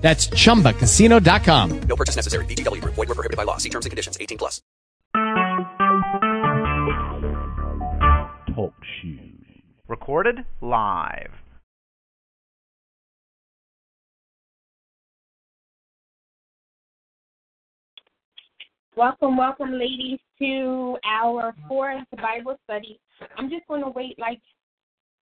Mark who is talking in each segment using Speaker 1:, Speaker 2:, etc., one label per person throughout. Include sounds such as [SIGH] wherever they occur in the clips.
Speaker 1: That's chumbacasino.com.
Speaker 2: No purchase necessary. VGW Group. Void were prohibited by law. See terms and conditions. 18 plus.
Speaker 3: Talk shoes. Recorded live.
Speaker 4: Welcome, welcome, ladies, to our fourth Bible study. I'm just going to wait like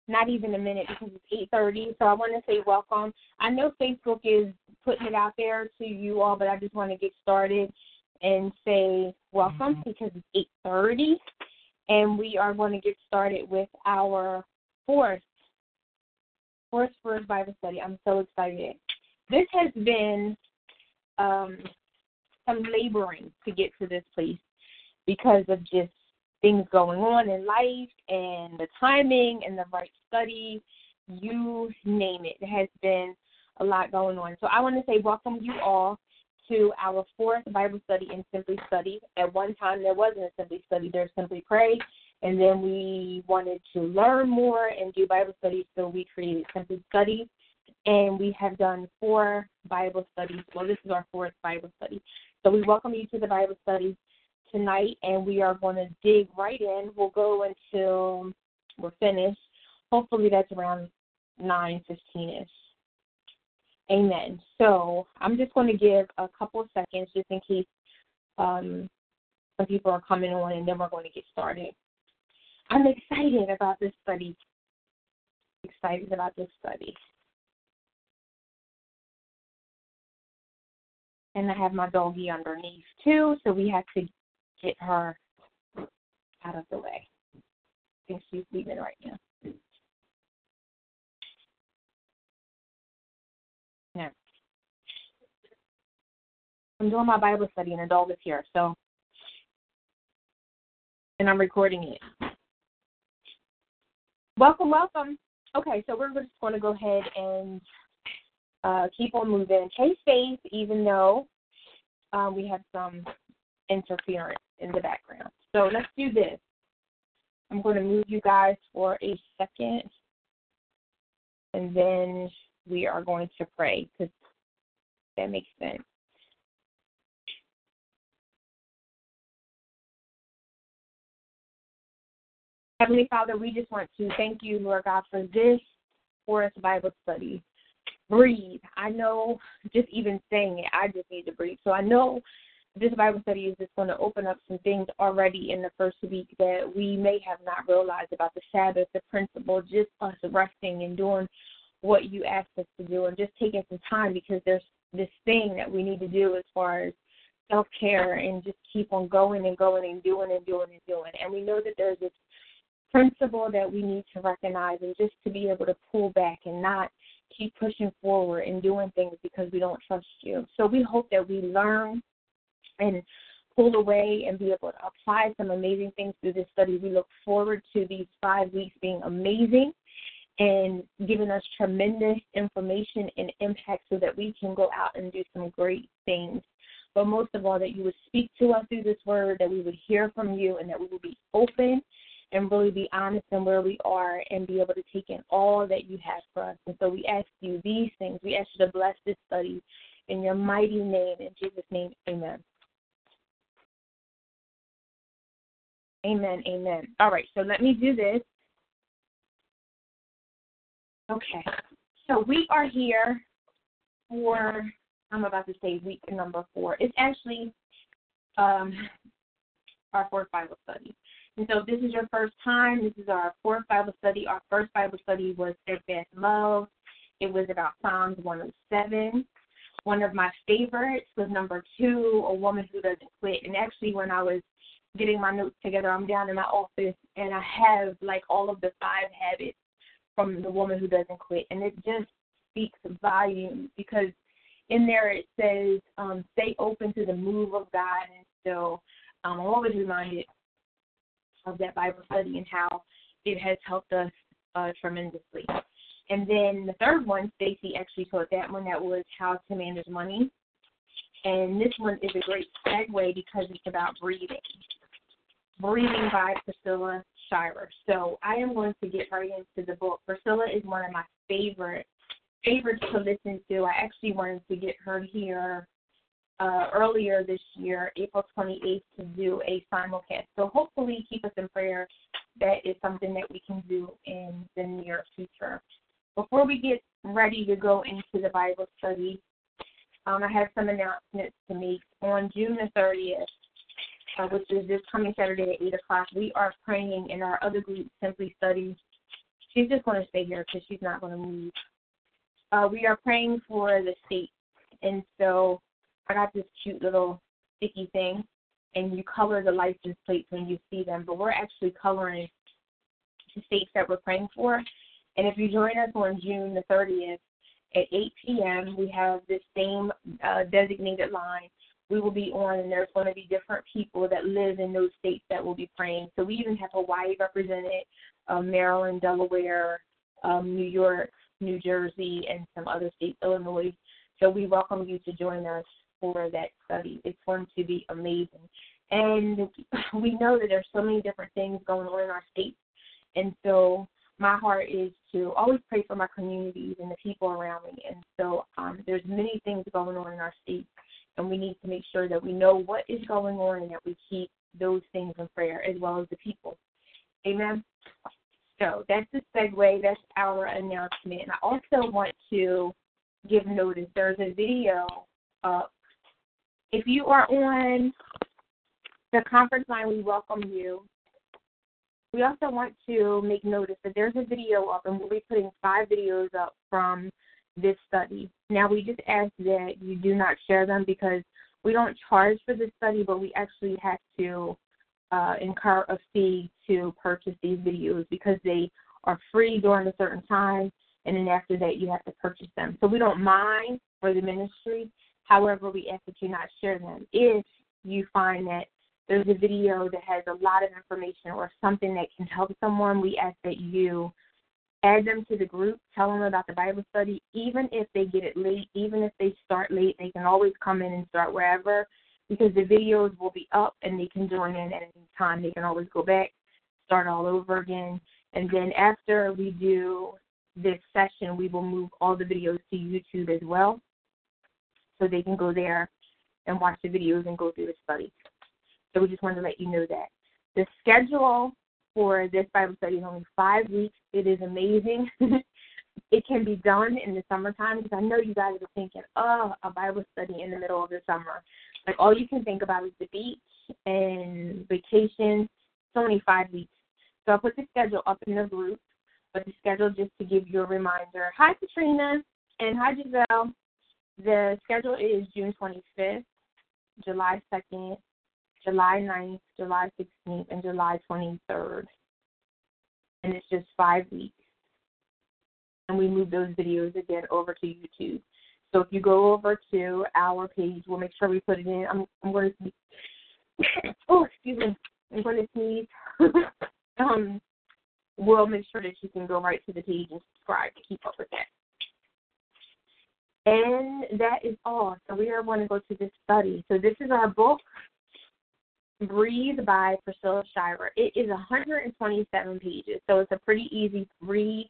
Speaker 4: not even a minute because it's 8:30. So I want to say welcome. I know Facebook is putting it out there to you all, but I just want to get started and say welcome because it's 8:30, and we are going to get started with our fourth fourth first Bible study. I'm so excited. This has been um, some laboring to get to this place because of just things going on in life and the timing and the right study, you name it. It has been a lot going on. So I want to say welcome you all to our fourth Bible study in Simply Study. At one time there wasn't a Simply Study, there's Simply Pray. And then we wanted to learn more and do Bible studies, so we created Simply Study. And we have done four Bible studies. Well, this is our fourth Bible study. So we welcome you to the Bible study tonight, and we are going to dig right in. We'll go until we're finished. Hopefully, that's around nine fifteen ish. Amen. So I'm just going to give a couple of seconds just in case um, some people are coming on, and then we're going to get started. I'm excited about this study. Excited about this study. And I have my doggie underneath too, so we have to get her out of the way. I think she's leaving right now. Yeah. I'm doing my Bible study and the dog is here, so and I'm recording it. Welcome, welcome. Okay, so we're just going to go ahead and uh, keep on moving. Chase faith, even though um, we have some interference in the background. So let's do this. I'm going to move you guys for a second, and then we are going to pray because that makes sense. Heavenly Father, we just want to thank you, Lord God, for this Forest Bible study. Breathe. I know just even saying it, I just need to breathe. So I know this Bible study is just going to open up some things already in the first week that we may have not realized about the Sabbath, the principle, just us resting and doing what you asked us to do and just taking some time because there's this thing that we need to do as far as self care and just keep on going and going and doing and doing and doing. And we know that there's this principle that we need to recognize and just to be able to pull back and not keep pushing forward and doing things because we don't trust you. So we hope that we learn and pull away and be able to apply some amazing things through this study. We look forward to these five weeks being amazing and giving us tremendous information and impact so that we can go out and do some great things. But most of all, that you would speak to us through this word, that we would hear from you, and that we would be open and really be honest in where we are and be able to take in all that you have for us. And so we ask you these things. We ask you to bless this study in your mighty name. In Jesus' name, amen. Amen. Amen. All right, so let me do this. Okay. So we are here for I'm about to say week number four. It's actually um our fourth Bible study. And so if this is your first time, this is our fourth Bible study. Our first Bible study was Steadfast Love. It was about Psalms 107. One of my favorites was number two, A Woman Who Doesn't Quit. And actually, when I was getting my notes together. I'm down in my office and I have like all of the five habits from the woman who doesn't quit, and it just speaks volumes because in there it says um, stay open to the move of God, and so Um, I'm always reminded of that Bible study and how it has helped us uh, tremendously. And then the third one, Stacy actually taught that one. That was how to manage money. And this one is a great segue because it's about breathing. Breathing by Priscilla Shirer. So I am going to get right into the book. Priscilla is one of my favorite favorites to listen to. I actually wanted to get her here uh, earlier this year, April 28th, to do a simulcast. So hopefully, keep us in prayer. That is something that we can do in the near future. Before we get ready to go into the Bible study, um, I have some announcements to make. On June the 30th, uh, which is this coming Saturday at 8 o'clock, we are praying in our other group, Simply Study. She's just going to stay here because she's not going to move. Uh, we are praying for the state. And so I got this cute little sticky thing, and you color the license plates when you see them. But we're actually coloring the states that we're praying for. And if you join us on June the 30th at 8 p.m., we have this same uh, designated line. We will be on, and there's going to be different people that live in those states that will be praying. So we even have Hawaii represented, uh, Maryland, Delaware, um, New York, New Jersey, and some other states, Illinois. So we welcome you to join us for that study. It's going to be amazing. And [LAUGHS] we know that there's so many different things going on in our state. And so my heart is to always pray for my communities and the people around me. And so um, there's many things going on in our state, and we need to make sure that we know what is going on and that we keep those things in prayer as well as the people. Amen. So that's the segue. That's our announcement. And I also want to give notice. There's a video up if you are on the conference line, we welcome you. We also want to make notice that there's a video up, and we'll be putting five videos up from this study. Now, we just ask that you do not share them because we don't charge for this study, but we actually have to uh, incur a fee to purchase these videos because they are free during a certain time, and then after that, you have to purchase them. So we don't mind for the ministry However, we ask that you not share them. If you find that there's a video that has a lot of information or something that can help someone, we ask that you add them to the group, tell them about the Bible study. Even if they get it late, even if they start late, they can always come in and start wherever because the videos will be up and they can join in at any time. They can always go back, start all over again. And then after we do this session, we will move all the videos to YouTube as well so they can go there and watch the videos and go through the study. So we just wanted to let you know that. The schedule for this Bible study is only five weeks. It is amazing. [LAUGHS] it can be done in the summertime because I know you guys are thinking, oh, a Bible study in the middle of the summer. Like all you can think about is the beach and vacation. It's only five weeks. So I'll put the schedule up in the group, but the schedule just to give you a reminder. Hi, Katrina, and hi, Giselle. The schedule is June 25th, July 2nd, July 9th, July 16th, and July 23rd. And it's just five weeks. And we move those videos again over to YouTube. So if you go over to our page, we'll make sure we put it in. I'm, I'm going to sneeze. [COUGHS] oh, excuse me. I'm going to sneeze. [LAUGHS] um, we'll make sure that you can go right to the page and subscribe to keep up with that. And that is all. So we are going to go to this study. So this is our book, Breathe by Priscilla Shirer. It is 127 pages, so it's a pretty easy read.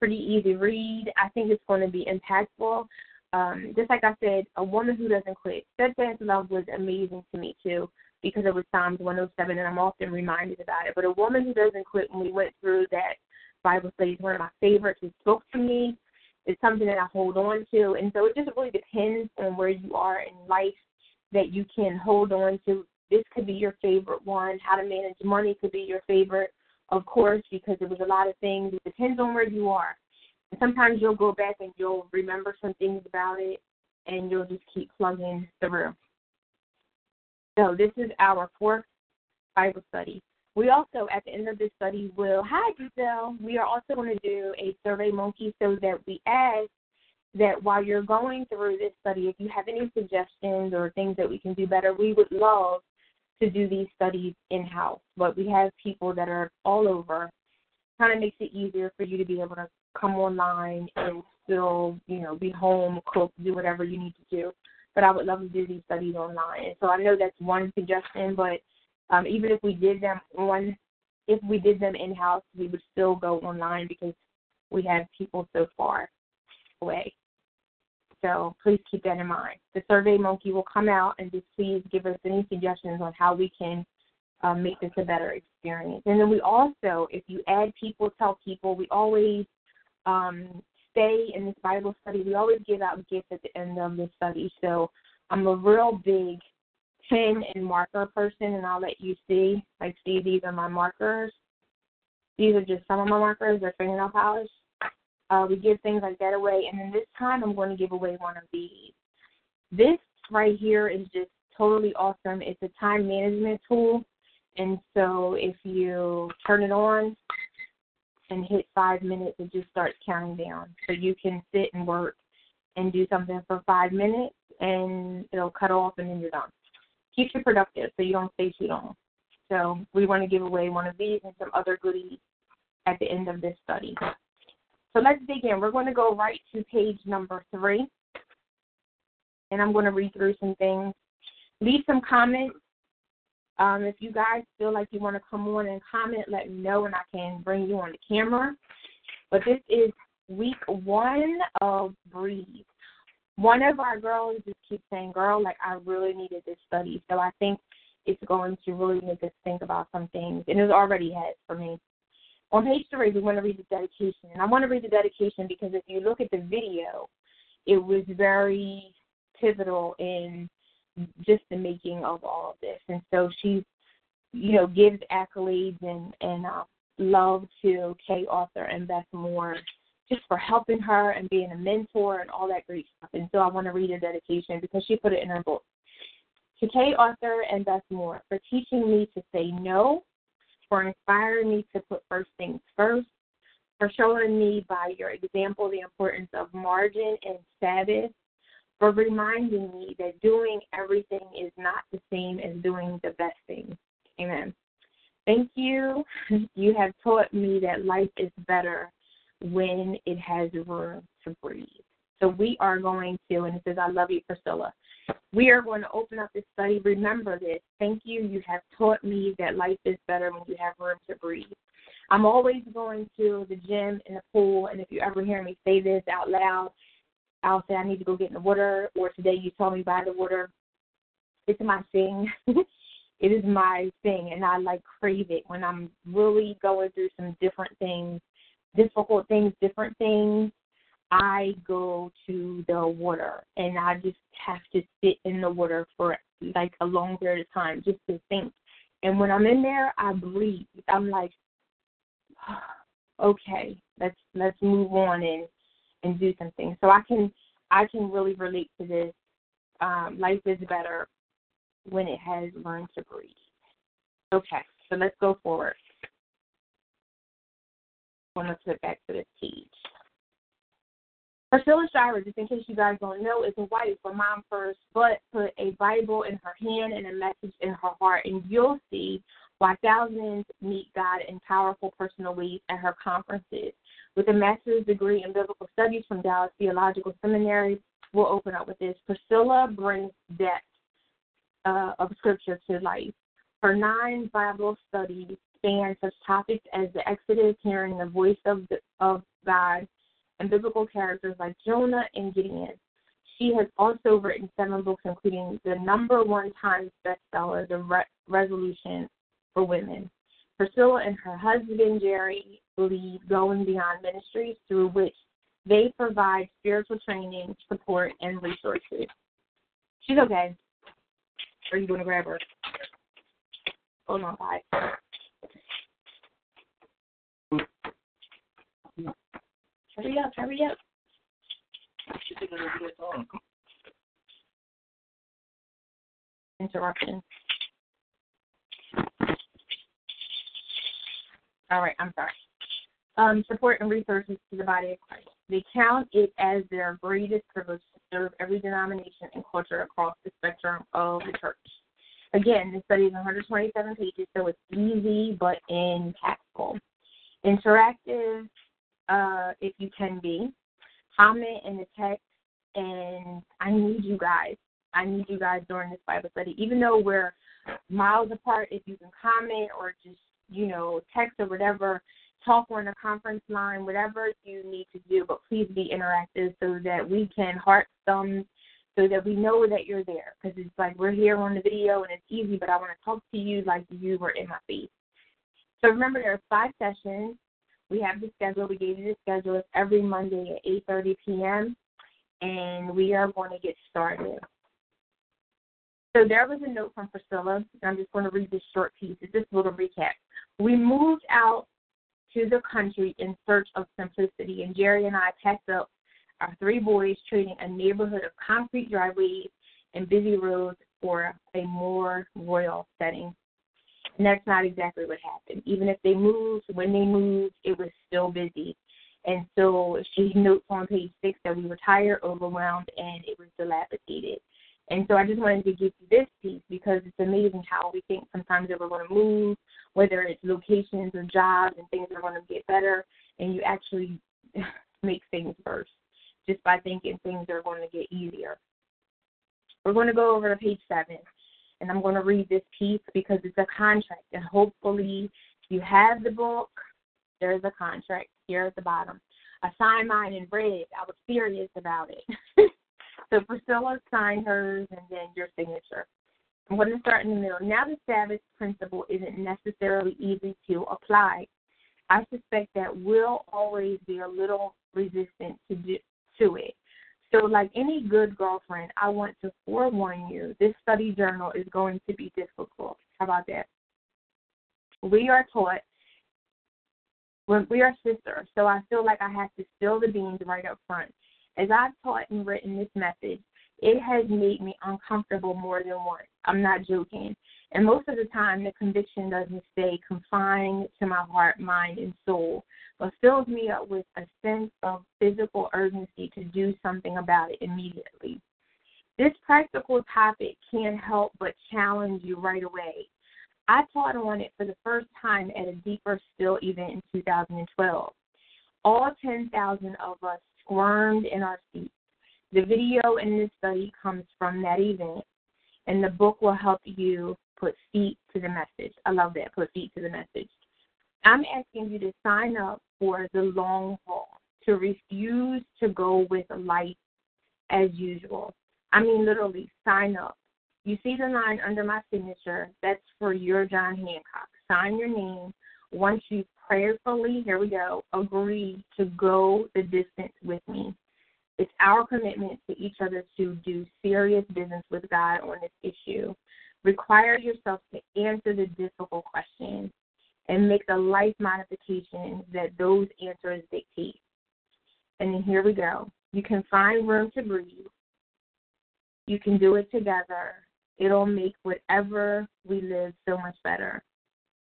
Speaker 4: Pretty easy read. I think it's going to be impactful. Um, just like I said, a woman who doesn't quit. Steadfast love was amazing to me too because it was Psalms 107, and I'm often reminded about it. But a woman who doesn't quit. When we went through that Bible study, is one of my favorites. It spoke to me it's something that I hold on to. And so it just really depends on where you are in life that you can hold on to. This could be your favorite one. How to manage money could be your favorite, of course, because it was a lot of things. It depends on where you are. And sometimes you'll go back and you'll remember some things about it and you'll just keep plugging through. So this is our fourth Bible study. We also, at the end of this study, will, hi Giselle, we are also going to do a survey monkey so that we ask that while you're going through this study, if you have any suggestions or things that we can do better, we would love to do these studies in house, but we have people that are all over. Kind of makes it easier for you to be able to come online and still, you know, be home, cook, do whatever you need to do. But I would love to do these studies online. So I know that's one suggestion, but um, even if we did them on, if we did them in house, we would still go online because we have people so far away. So please keep that in mind. The Survey Monkey will come out and just please give us any suggestions on how we can um, make this a better experience. And then we also, if you add people, tell people, we always um, stay in this Bible study. We always give out gifts at the end of the study. So I'm a real big pen and marker person, and I'll let you see. Like, see, these are my markers. These are just some of my markers. They're fingernail polish. Uh, we give things like that away, and then this time I'm going to give away one of these. This right here is just totally awesome. It's a time management tool, and so if you turn it on and hit five minutes, it just starts counting down. So you can sit and work and do something for five minutes, and it'll cut off, and then you're done. Keeps you productive, so you don't stay too long. So we want to give away one of these and some other goodies at the end of this study. So let's dig in. We're going to go right to page number three. And I'm going to read through some things. Leave some comments. Um, if you guys feel like you want to come on and comment, let me know and I can bring you on the camera. But this is week one of Breathe. One of our girls just keeps saying, Girl, like I really needed this study. So I think it's going to really make us think about some things. And it already has for me. On page three, we want to read the dedication. And I want to read the dedication because if you look at the video, it was very pivotal in just the making of all of this. And so she, you know, gives accolades and, and uh, love to Kay Arthur and Beth Moore just for helping her and being a mentor and all that great stuff. And so I want to read her dedication because she put it in her book. To Kay Arthur and Beth Moore for teaching me to say no for inspiring me to put first things first, for showing me by your example the importance of margin and Sabbath, for reminding me that doing everything is not the same as doing the best thing. Amen. Thank you. [LAUGHS] You have taught me that life is better when it has room to breathe. So we are going to, and it says, I love you, Priscilla. We are going to open up this study. Remember this. Thank you. You have taught me that life is better when you have room to breathe. I'm always going to the gym and the pool, and if you ever hear me say this out loud, I'll say I need to go get in the water, or today you told me by the water. It's my thing. [LAUGHS] it is my thing, and I like crave it when I'm really going through some different things, difficult things, different things. I go to the water and I just have to sit in the water for like a long period of time just to think. And when I'm in there, I breathe. I'm like, [SIGHS] okay, let's let's move on and and do something. So I can I can really relate to this. Um, life is better when it has learned to breathe. Okay, so let's go forward. Going to flip back to this page. Priscilla Shirer, just in case you guys don't know, is a wife for mom first, but put a Bible in her hand and a message in her heart. And you'll see why thousands meet God in powerful personal ways at her conferences. With a master's degree in biblical studies from Dallas Theological Seminary, we'll open up with this. Priscilla brings depth uh, of scripture to life. Her nine Bible studies span such topics as the Exodus, hearing the voice of, the, of God, and biblical characters like Jonah and Gideon. She has also written seven books, including the number one Times bestseller, The Re- Resolution for Women. Priscilla and her husband, Jerry, lead Going Beyond Ministries, through which they provide spiritual training, support, and resources. She's okay. Are you going to grab her? Hold oh, on, bye. Hurry up, hurry up. Interruption. All right, I'm sorry. Um, support and resources to the body of Christ. They count it as their greatest privilege to serve every denomination and culture across the spectrum of the church. Again, the study is 127 pages, so it's easy but impactful. Interactive, uh, if you can be. Comment in the text, and I need you guys. I need you guys during this Bible study. Even though we're miles apart, if you can comment or just, you know, text or whatever, talk on a conference line, whatever you need to do, but please be interactive so that we can heart thumbs so that we know that you're there. Because it's like we're here on the video and it's easy, but I want to talk to you like you were in my face. So remember, there are five sessions. We have the schedule. We gave you the schedule. It's every Monday at 8:30 p.m. And we are going to get started. So there was a note from Priscilla. I'm just going to read this short piece. It's just a little recap. We moved out to the country in search of simplicity, and Jerry and I packed up our three boys, trading a neighborhood of concrete driveways and busy roads for a more royal setting. And that's not exactly what happened. Even if they moved, when they moved, it was still busy. And so she notes on page six that we were tired, overwhelmed, and it was dilapidated. And so I just wanted to give you this piece because it's amazing how we think sometimes that we're going to move, whether it's locations or jobs, and things are going to get better, and you actually [LAUGHS] make things worse just by thinking things are going to get easier. We're going to go over to page seven, and I'm going to read this piece because it's a contract, and hopefully, if you have the book, there's a contract here at the bottom. I signed mine in red. I was serious about it. [LAUGHS] so Priscilla signed hers, and then your signature. I'm going to start in the middle. Now, the Sabbath principle isn't necessarily easy to apply. I suspect that we'll always be a little resistant to do, to it. So, like any good girlfriend, I want to forewarn you this study journal is going to be difficult. How about that? We are taught when we are sisters, so I feel like I have to spill the beans right up front. As I've taught and written this message, it has made me uncomfortable more than once. I'm not joking. And most of the time, the conviction doesn't stay confined to my heart, mind, and soul, but fills me up with a sense of physical urgency to do something about it immediately. This practical topic can't help but challenge you right away. I taught on it for the first time at a Deeper Still event in 2012. All 10,000 of us squirmed in our seats. The video in this study comes from that event, and the book will help you put feet to the message. I love that, put feet to the message. I'm asking you to sign up for the long haul, to refuse to go with life as usual. I mean, literally, sign up. You see the line under my signature, that's for your John Hancock. Sign your name once you prayerfully, here we go, agree to go the distance with me. It's our commitment to each other to do serious business with God on this issue. Require yourself to answer the difficult questions and make the life modifications that those answers dictate. And then here we go. You can find room to breathe. You can do it together. It'll make whatever we live so much better.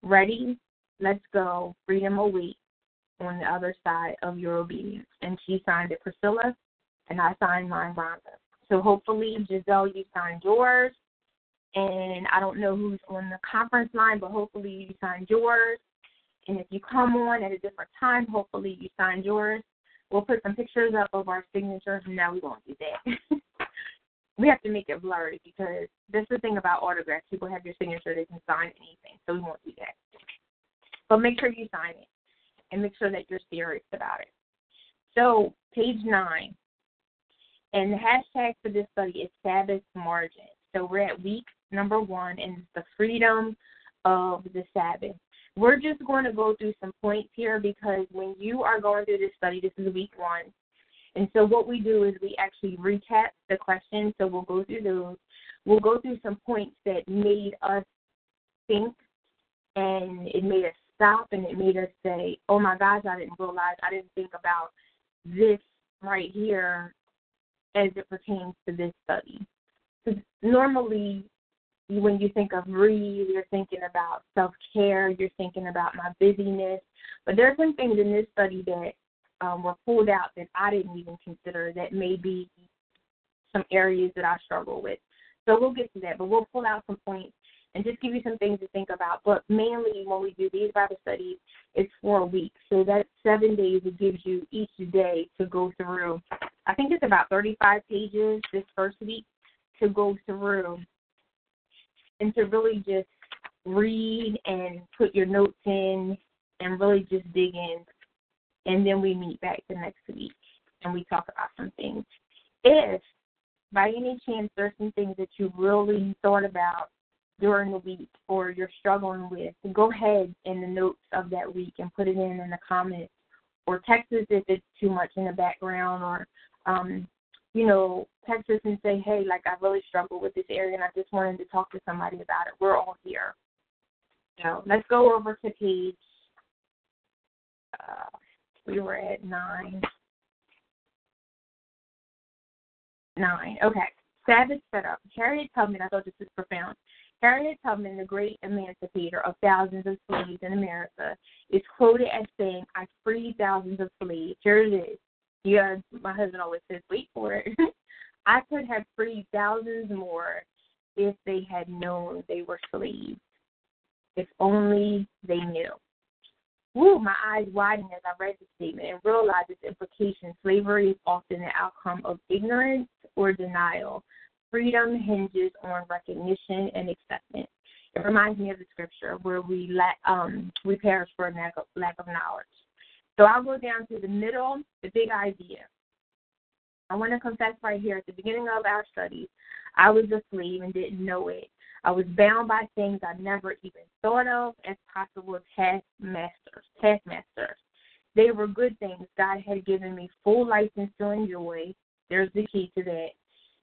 Speaker 4: Ready? Let's go. Freedom awaits on the other side of your obedience. And she signed it, Priscilla, and I signed mine, Rhonda. So hopefully, Giselle, you signed yours and I don't know who's on the conference line, but hopefully you signed yours. And if you come on at a different time, hopefully you signed yours. We'll put some pictures up of our signatures. No, we won't do that. [LAUGHS] we have to make it blurry because that's the thing about autographs. People have your signature, they can sign anything, so we won't do that. But make sure you sign it and make sure that you're serious about it. So, page nine. And the hashtag for this study is Sabbath margin. So we're at week number one, and it's the freedom of the Sabbath. We're just going to go through some points here because when you are going through this study, this is week one. And so what we do is we actually recap the questions. So we'll go through those. We'll go through some points that made us think and it made us stop and it made us say, oh my gosh, I didn't realize, I didn't think about this right here as it pertains to this study. Normally when you think of breathe, you're thinking about self care, you're thinking about my busyness. But there's some things in this study that um, were pulled out that I didn't even consider that may be some areas that I struggle with. So we'll get to that, but we'll pull out some points and just give you some things to think about. But mainly when we do these Bible studies, it's for a week. So that's seven days it gives you each day to go through. I think it's about 35 pages this first week to go through and to really just read and put your notes in and really just dig in. And then we meet back the next week and we talk about some things. If by any chance there's some things that you really thought about during the week or you're struggling with, go ahead in the notes of that week and put it in in the comments or text us if it's too much in the background or um you know, text us and say, hey, like I really struggle with this area and I just wanted to talk to somebody about it. We're all here. So let's go over to page, uh, we were at nine. Nine. Okay. Sabbath setup. Harriet Tubman, I thought this was profound. Harriet Tubman, the great emancipator of thousands of slaves in America, is quoted as saying, I freed thousands of slaves. Here it is. Yeah, my husband always says, wait for it. [LAUGHS] I could have freed thousands more if they had known they were slaves. If only they knew. Woo, my eyes widened as I read the statement and realized its implication. Slavery is often the outcome of ignorance or denial. Freedom hinges on recognition and acceptance. It reminds me of the scripture where we let um we perish for a lack of, lack of knowledge. So I'll go down to the middle, the big idea. I want to confess right here at the beginning of our studies, I was a slave and didn't know it. I was bound by things I never even thought of as possible taskmasters. Taskmasters. They were good things God had given me full license to enjoy. There's the key to that.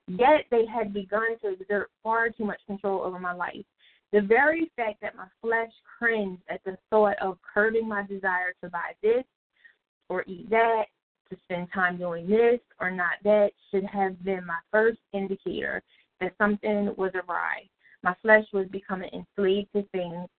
Speaker 4: Yet they had begun to exert far too much control over my life. The very fact that my flesh cringed at the thought of curbing my desire to buy this or eat that, to spend time doing this or not that, should have been my first indicator that something was awry. My flesh was becoming enslaved to things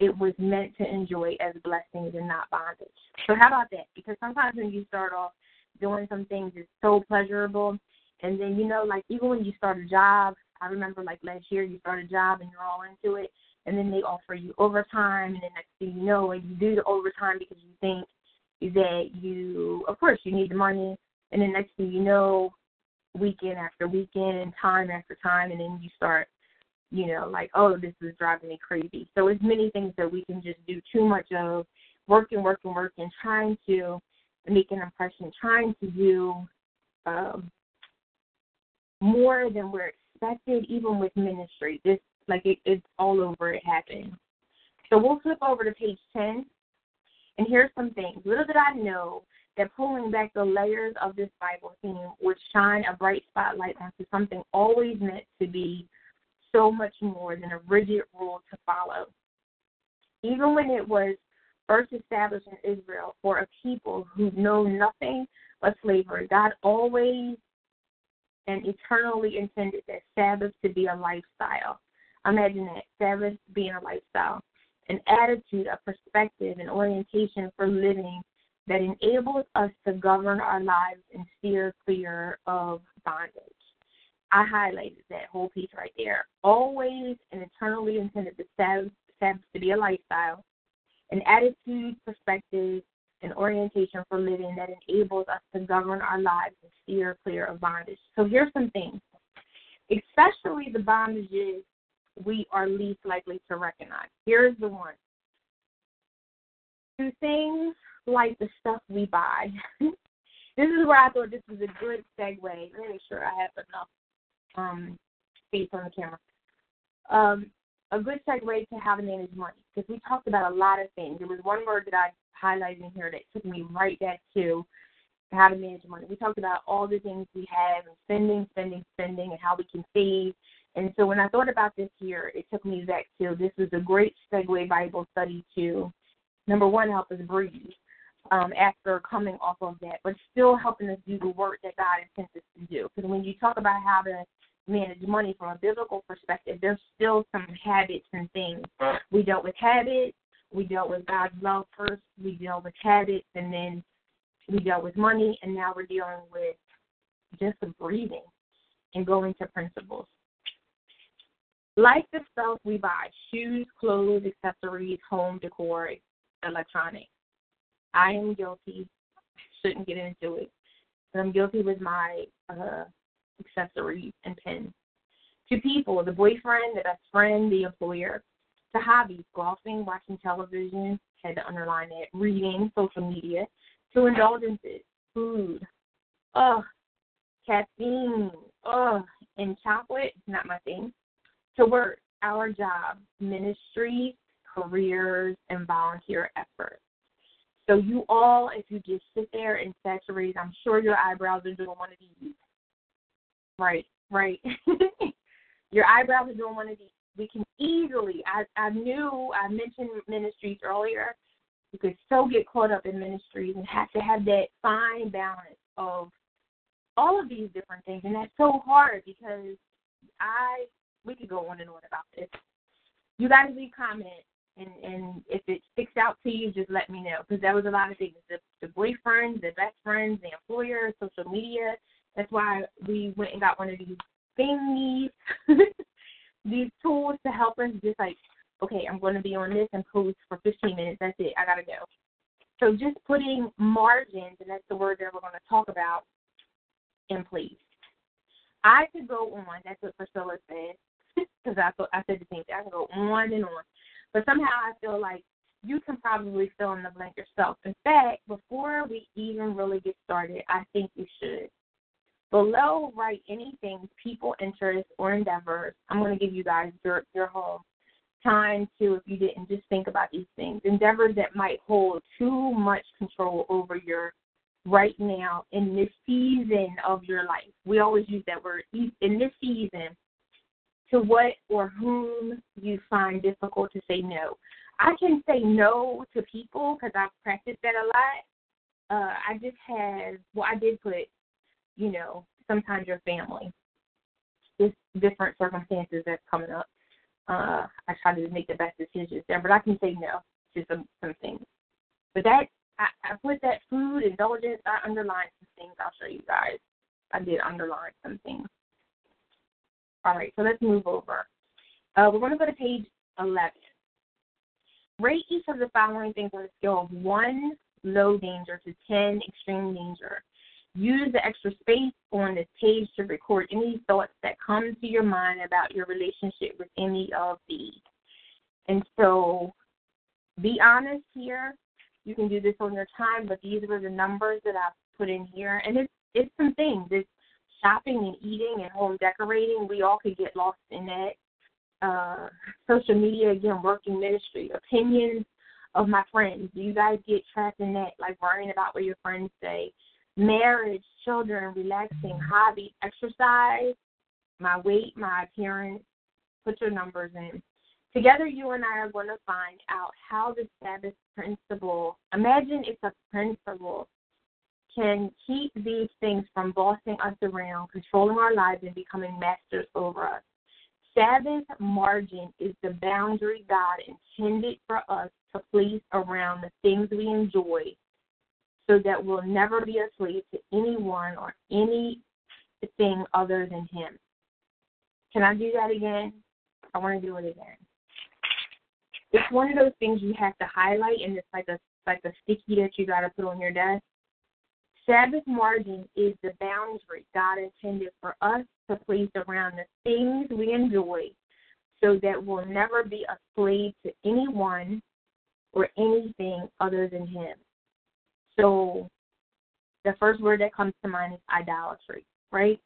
Speaker 4: it was meant to enjoy as blessings and not bondage. So how about that? Because sometimes when you start off doing some things, it's so pleasurable, and then you know, like even when you start a job, I remember like last year you start a job and you're all into it, and then they offer you overtime, and then next thing you know, and you do the overtime because you think that you, of course, you need the money, and then next thing you know, weekend after weekend, time after time, and then you start you know, like, oh, this is driving me crazy. So it's many things that we can just do too much of, working, working, working, trying to make an impression, trying to do um, more than we're expected, even with ministry. This, like, it, it's all over. It happens. So we'll flip over to page 10. And here's some things. Little did I know that pulling back the layers of this Bible theme would shine a bright spotlight onto something always meant to be so much more than a rigid rule to follow. Even when it was first established in Israel for a people who know nothing but slavery, God always and eternally intended that Sabbath to be a lifestyle. Imagine that Sabbath being a lifestyle, an attitude, a perspective, an orientation for living that enables us to govern our lives and steer clear of bondage. I highlighted that whole piece right there. Always and eternally intended Sabbath to be a lifestyle, an attitude, perspective, and orientation for living that enables us to govern our lives and steer clear of bondage. So here's some things, especially the bondages we are least likely to recognize. Here's the one. Do things like the stuff we buy. [LAUGHS] this is where I thought this was a good segue. Let me make sure I have enough um, face on the camera. Um, a good segue to how to manage money because we talked about a lot of things. There was one word that I highlighted in here that took me right back to how to manage money. We talked about all the things we have and spending, spending, spending, and how we can save. And so when I thought about this here, it took me back to this was a great segue Bible study to number one, help us breathe um, after coming off of that, but still helping us do the work that God intends us to do. Because when you talk about how to manage money from a biblical perspective, there's still some habits and things. We dealt with habits, we dealt with God's love first, we dealt with habits, and then we dealt with money, and now we're dealing with just the breathing and going to principles. Like the stuff we buy shoes, clothes, accessories, home decor, electronics. I am guilty. Shouldn't get into it. But I'm guilty with my uh, accessories and pens. To people, the boyfriend, the best friend, the employer. To hobbies, golfing, watching television, had to underline it, reading, social media. To indulgences, food, ugh, caffeine, ugh, and chocolate, not my thing. To work, our job, ministry, careers, and volunteer efforts. So you all, if you just sit there and saturate, I'm sure your eyebrows are doing one of these. Right, right. [LAUGHS] your eyebrows are doing one of these. We can easily, I, I knew, I mentioned ministries earlier. You could so get caught up in ministries and have to have that fine balance of all of these different things. And that's so hard because I, we could go on and on about this. You guys leave comments and and if it sticks out to you, just let me know because that was a lot of things. The, the boyfriend, the best friends, the employer, social media. That's why we went and got one of these thingies, [LAUGHS] these tools to help us. Just like, okay, I'm going to be on this and post for 15 minutes. That's it. I gotta go. So just putting margins, and that's the word that we're going to talk about, in place. I could go on. That's what Priscilla said [LAUGHS] because I I said the same thing. I can go on and on but somehow I feel like you can probably fill in the blank yourself. In fact, before we even really get started, I think you should. Below, write anything, people, interests, or endeavors. I'm going to give you guys your, your whole time to, if you didn't, just think about these things. Endeavors that might hold too much control over your right now in this season of your life. We always use that word. In this season, to what or whom you find difficult to say no. I can say no to people because I've practiced that a lot. Uh, I just have, well, I did put, you know, sometimes your family, just different circumstances that's coming up. Uh, I try to make the best decisions there, but I can say no to some some things. But that I, I put that food indulgence. I underlined some things. I'll show you guys. I did underline some things. All right, so let's move over. Uh, we're going to go to page 11. Rate each of the following things on a scale of 1, low danger, to 10, extreme danger. Use the extra space on this page to record any thoughts that come to your mind about your relationship with any of these. And so be honest here. You can do this on your time, but these are the numbers that I've put in here. And it's it's some things. It's shopping and eating and home decorating, we all could get lost in that. Uh, social media, again, working ministry, opinions of my friends. Do you guys get trapped in that, like worrying about what your friends say? Marriage, children, relaxing, hobby, exercise, my weight, my appearance. Put your numbers in. Together, you and I are going to find out how the Sabbath principle, imagine it's a principle can keep these things from bossing us around, controlling our lives, and becoming masters over us. Sabbath margin is the boundary God intended for us to place around the things we enjoy so that we'll never be a slave to anyone or anything other than Him. Can I do that again? I want to do it again. It's one of those things you have to highlight, and it's like a like a sticky that you got to put on your desk. Sabbath margin is the boundary God intended for us to place around the things we enjoy so that we'll never be a slave to anyone or anything other than Him. So the first word that comes to mind is idolatry, right?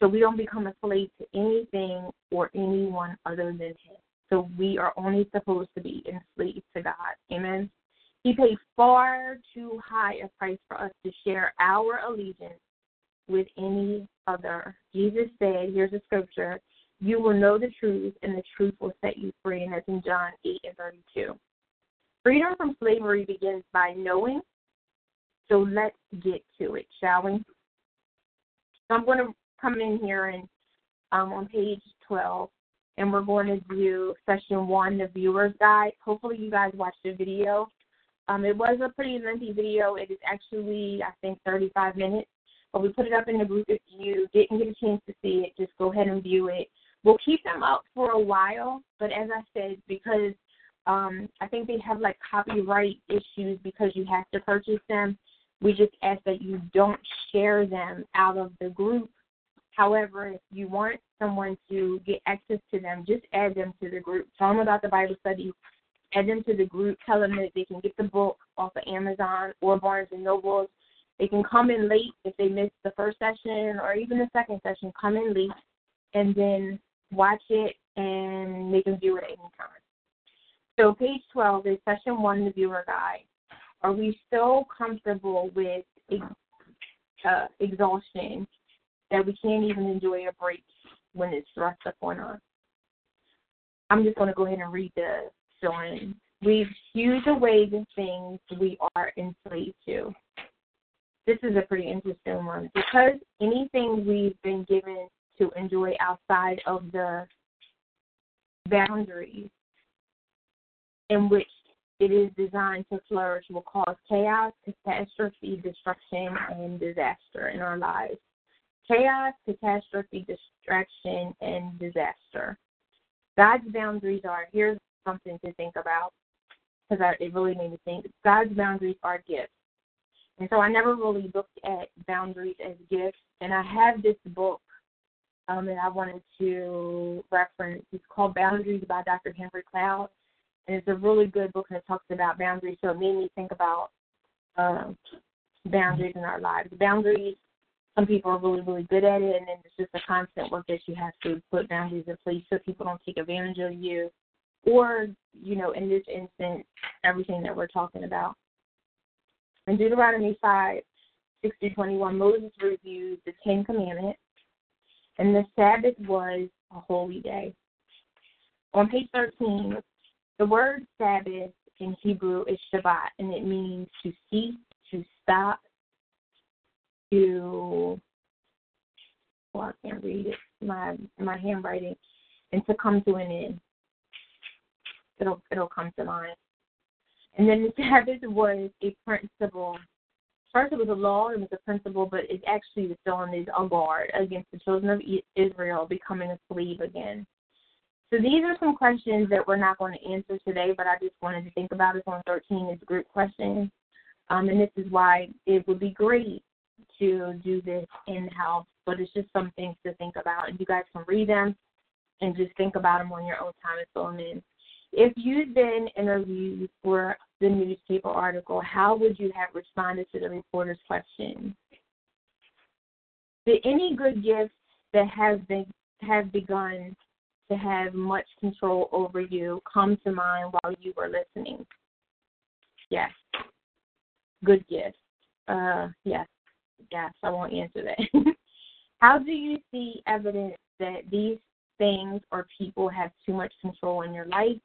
Speaker 4: So we don't become a slave to anything or anyone other than Him. So we are only supposed to be enslaved to God. Amen. He paid far too high a price for us to share our allegiance with any other. Jesus said, here's a scripture, you will know the truth, and the truth will set you free. And that's in John 8 and 32. Freedom from slavery begins by knowing. So let's get to it, shall we? So I'm going to come in here and um, on page 12, and we're going to do session one, the viewer's guide. Hopefully, you guys watched the video. Um, it was a pretty lengthy video. It is actually, I think, 35 minutes. But we put it up in the group. If you didn't get a chance to see it, just go ahead and view it. we'll keep them up for a while, but as I said, because um, I think they have like copyright issues because you have to purchase them. We just ask that you don't share them out of the group. However, if you want someone to get access to them, just add them to the group. Tell them about the Bible study. Add them to the group. Tell them that they can get the book off of Amazon or Barnes and Nobles. They can come in late if they missed the first session or even the second session. Come in late and then watch it, and they can view it at any time. So page 12 is session one, the viewer guide. Are we so comfortable with uh, exhaustion that we can't even enjoy a break when it's thrust upon us? I'm just going to go ahead and read the We've hewed away the things we are enslaved to. This is a pretty interesting one because anything we've been given to enjoy outside of the boundaries in which it is designed to flourish will cause chaos, catastrophe, destruction, and disaster in our lives. Chaos, catastrophe, distraction, and disaster. God's boundaries are here's something to think about because it really made me think. God's boundaries are gifts. And so I never really looked at boundaries as gifts. And I have this book um, that I wanted to reference. It's called Boundaries by Dr. Henry Cloud and it's a really good book that talks about boundaries. So it made me think about um, boundaries in our lives. Boundaries, some people are really, really good at it, and then it's just a constant work that you have to put boundaries in place so people don't take advantage of you. Or, you know, in this instance, everything that we're talking about. In Deuteronomy 5, 60 21, Moses reviewed the Ten Commandments, and the Sabbath was a holy day. On page 13, the word Sabbath in Hebrew is Shabbat, and it means to cease, to stop, to well, I can't read it, my my handwriting, and to come to an end. It'll it'll come to mind. And then the Sabbath was a principle. First, it was a law, and it was a principle, but it actually was still on a guard against the children of Israel becoming a slave again. So these are some questions that we're not going to answer today, but I just wanted to think about it on 13 is group questions. Um, and this is why it would be great to do this in-house, but it's just some things to think about. And you guys can read them and just think about them on your own time and fill them in. If you'd been interviewed for the newspaper article, how would you have responded to the reporter's question? Did any good gifts that have been have begun to have much control over you come to mind while you were listening? Yes. Good gift. Uh, yes. Yes, I won't answer that. [LAUGHS] How do you see evidence that these things or people have too much control in your life?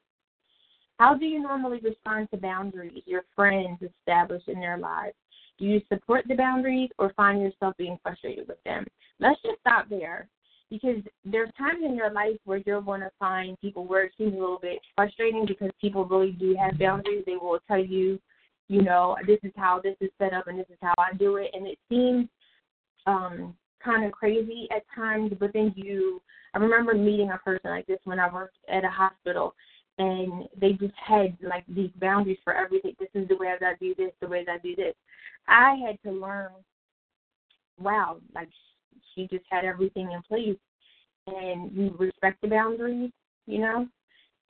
Speaker 4: How do you normally respond to boundaries your friends establish in their lives? Do you support the boundaries or find yourself being frustrated with them? Let's just stop there because there's times in your life where you're going to find people where it seems a little bit frustrating because people really do have boundaries. They will tell you, you know, this is how this is set up and this is how I do it, and it seems um kind of crazy at times. But then you, I remember meeting a person like this when I worked at a hospital, and they just had like these boundaries for everything. This is the way that I do this, the way that I do this. I had to learn. Wow, like she just had everything in place and you respect the boundaries, you know,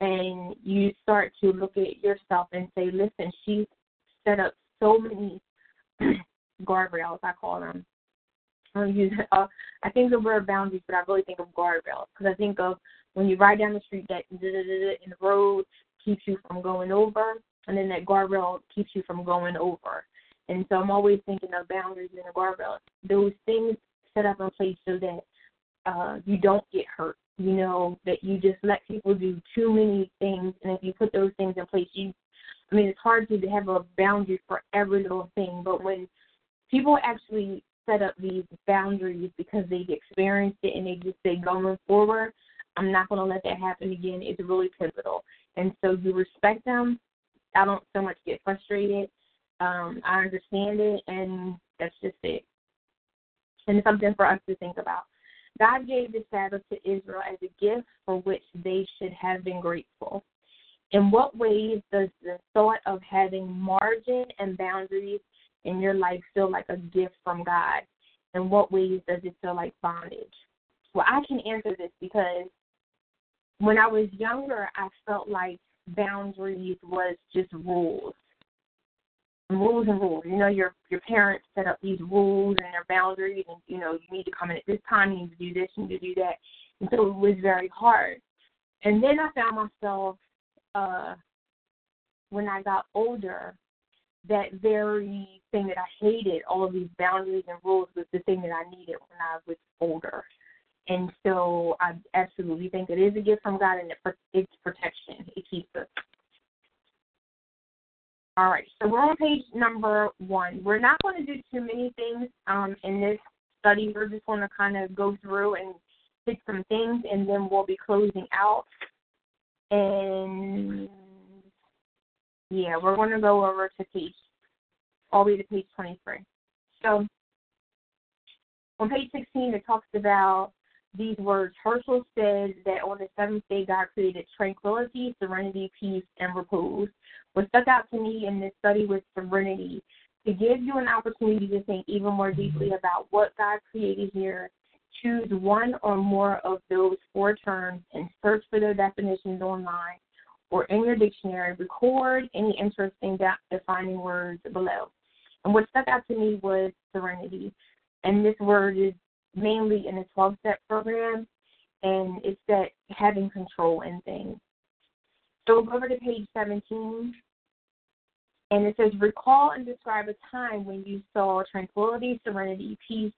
Speaker 4: and you start to look at yourself and say, listen, she set up so many [CLEARS THROAT] guardrails, I call them. I use uh, I think the word boundaries, but I really think of guardrails because I think of when you ride down the street that in the road keeps you from going over, and then that guardrail keeps you from going over. And so I'm always thinking of boundaries and the guardrails. Those things set up in place so that uh, you don't get hurt. You know that you just let people do too many things, and if you put those things in place, you. I mean, it's hard to have a boundary for every little thing, but when people actually set up these boundaries because they've experienced it and they just say going forward, I'm not going to let that happen again. It's really pivotal, and so you respect them. I don't so much get frustrated. Um, I understand it, and that's just it and something for us to think about. God gave the Sabbath to Israel as a gift for which they should have been grateful. In what ways does the thought of having margin and boundaries in your life feel like a gift from God? In what ways does it feel like bondage? Well, I can answer this because when I was younger, I felt like boundaries was just rules. Rules and rules. You know, your your parents set up these rules and their boundaries, and you know, you need to come in at this time, you need to do this, you need to do that, and so it was very hard. And then I found myself uh, when I got older, that very thing that I hated, all of these boundaries and rules, was the thing that I needed when I was older. And so I absolutely think it is a gift from God and it's protection. It keeps us. All right, so we're on page number one. We're not going to do too many things um, in this study. We're just going to kind of go through and pick some things, and then we'll be closing out. And yeah, we're going to go over to page, all the way to page 23. So on page 16, it talks about these words. Heschel says that on the seventh day, God created tranquility, serenity, peace, and repose. What stuck out to me in this study was serenity, to give you an opportunity to think even more deeply about what God created here choose one or more of those four terms and search for their definitions online or in your dictionary. Record any interesting defining words below. And what stuck out to me was serenity. And this word is mainly in a 12 step program, and it's that having control in things. So we'll go over to page 17. And it says, recall and describe a time when you saw tranquility, serenity, peace,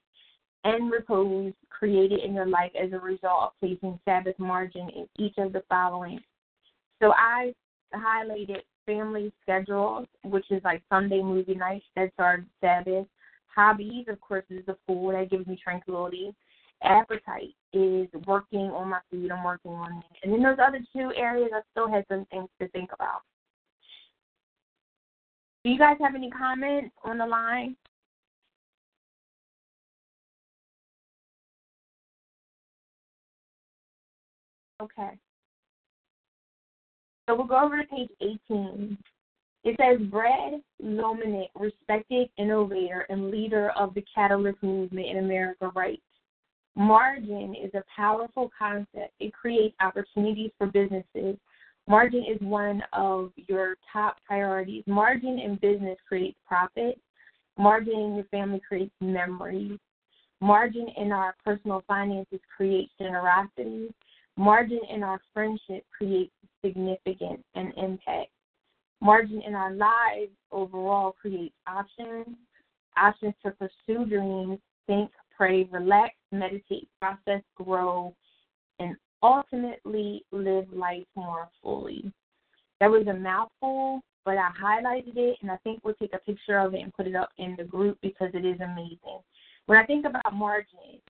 Speaker 4: and repose created in your life as a result of placing Sabbath margin in each of the following. So I highlighted family schedules, which is like Sunday movie nights, that's our Sabbath. Hobbies, of course, is the food that gives me tranquility. Appetite is working on my food, I'm working on it. And then those other two areas, I still had some things to think about. Do you guys have any comments on the line? Okay. So we'll go over to page 18. It says Brad Lomenick, respected innovator and leader of the Catalyst movement in America, writes Margin is a powerful concept. It creates opportunities for businesses. Margin is one of your top priorities. Margin in business creates profit. Margin in your family creates memories. Margin in our personal finances creates generosity. Margin in our friendship creates significance and impact. Margin in our lives overall creates options, options to pursue dreams, think, pray, relax, meditate, process, grow, and ultimately live life more fully. That was a mouthful, but I highlighted it, and I think we'll take a picture of it and put it up in the group because it is amazing. When I think about margin,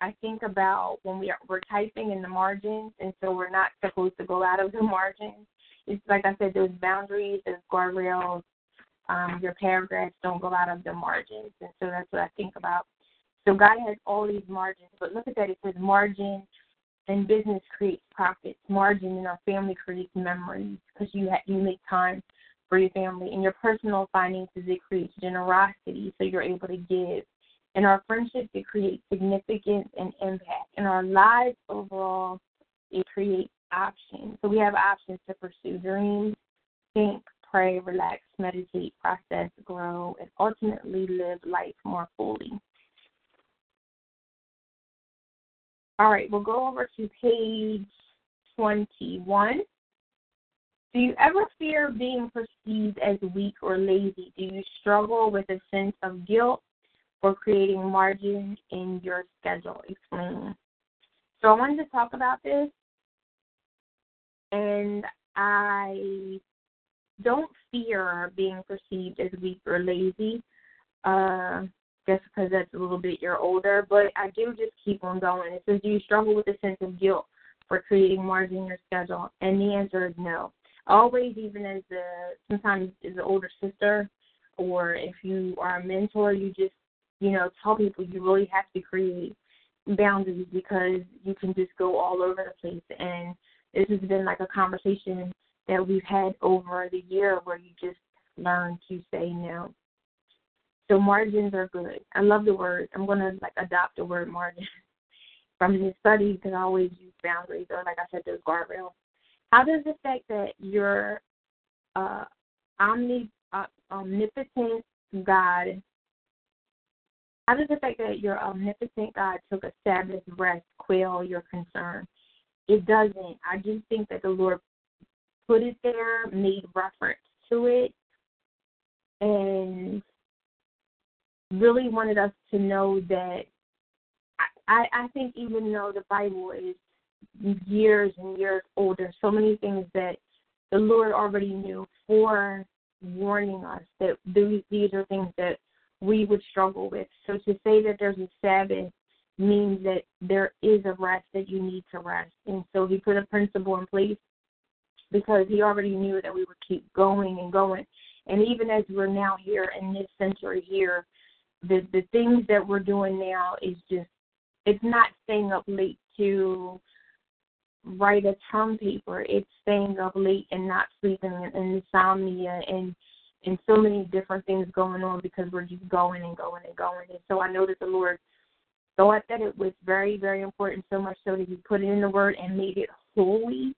Speaker 4: I think about when we are we're typing in the margins, and so we're not supposed to go out of the [LAUGHS] margins. It's like I said, there's boundaries, there's guardrails. Um, your paragraphs don't go out of the margins, and so that's what I think about. So God has all these margins, but look at that. It says margin and business creates profits. Margin in our family creates memories because you ha- you make time for your family. In your personal finances, it creates generosity, so you're able to give in our friendships, it creates significance and impact. In our lives overall, it creates options. So we have options to pursue dreams, think, pray, relax, meditate, process, grow, and ultimately live life more fully. All right, we'll go over to page 21. Do you ever fear being perceived as weak or lazy? Do you struggle with a sense of guilt for creating margin in your schedule. Explain. So I wanted to talk about this, and I don't fear being perceived as weak or lazy, uh, just because that's a little bit you're older. But I do just keep on going. It says, do you struggle with a sense of guilt for creating margin in your schedule? And the answer is no. Always, even as a sometimes as an older sister, or if you are a mentor, you just you know, tell people you really have to create boundaries because you can just go all over the place. And this has been like a conversation that we've had over the year where you just learn to say no. So margins are good. I love the word. I'm gonna like adopt the word margin [LAUGHS] from this study because I always use boundaries or like I said, those guardrails. How does the fact that your uh, omni, uh, omnipotent God, how does the fact that your omnipotent God took a Sabbath rest quell your concern? It doesn't. I just think that the Lord put it there, made reference to it, and really wanted us to know that I, I think even though the Bible is years and years older, so many things that the Lord already knew for warning us that these are things that we would struggle with. So to say that there's a Sabbath means that there is a rest that you need to rest. And so he put a principle in place because he already knew that we would keep going and going. And even as we're now here in this century here, the the things that we're doing now is just it's not staying up late to write a term paper. It's staying up late and not sleeping and insomnia and and so many different things going on because we're just going and going and going. And so I know that the Lord thought that it was very, very important, so much so that He put it in the Word and made it holy.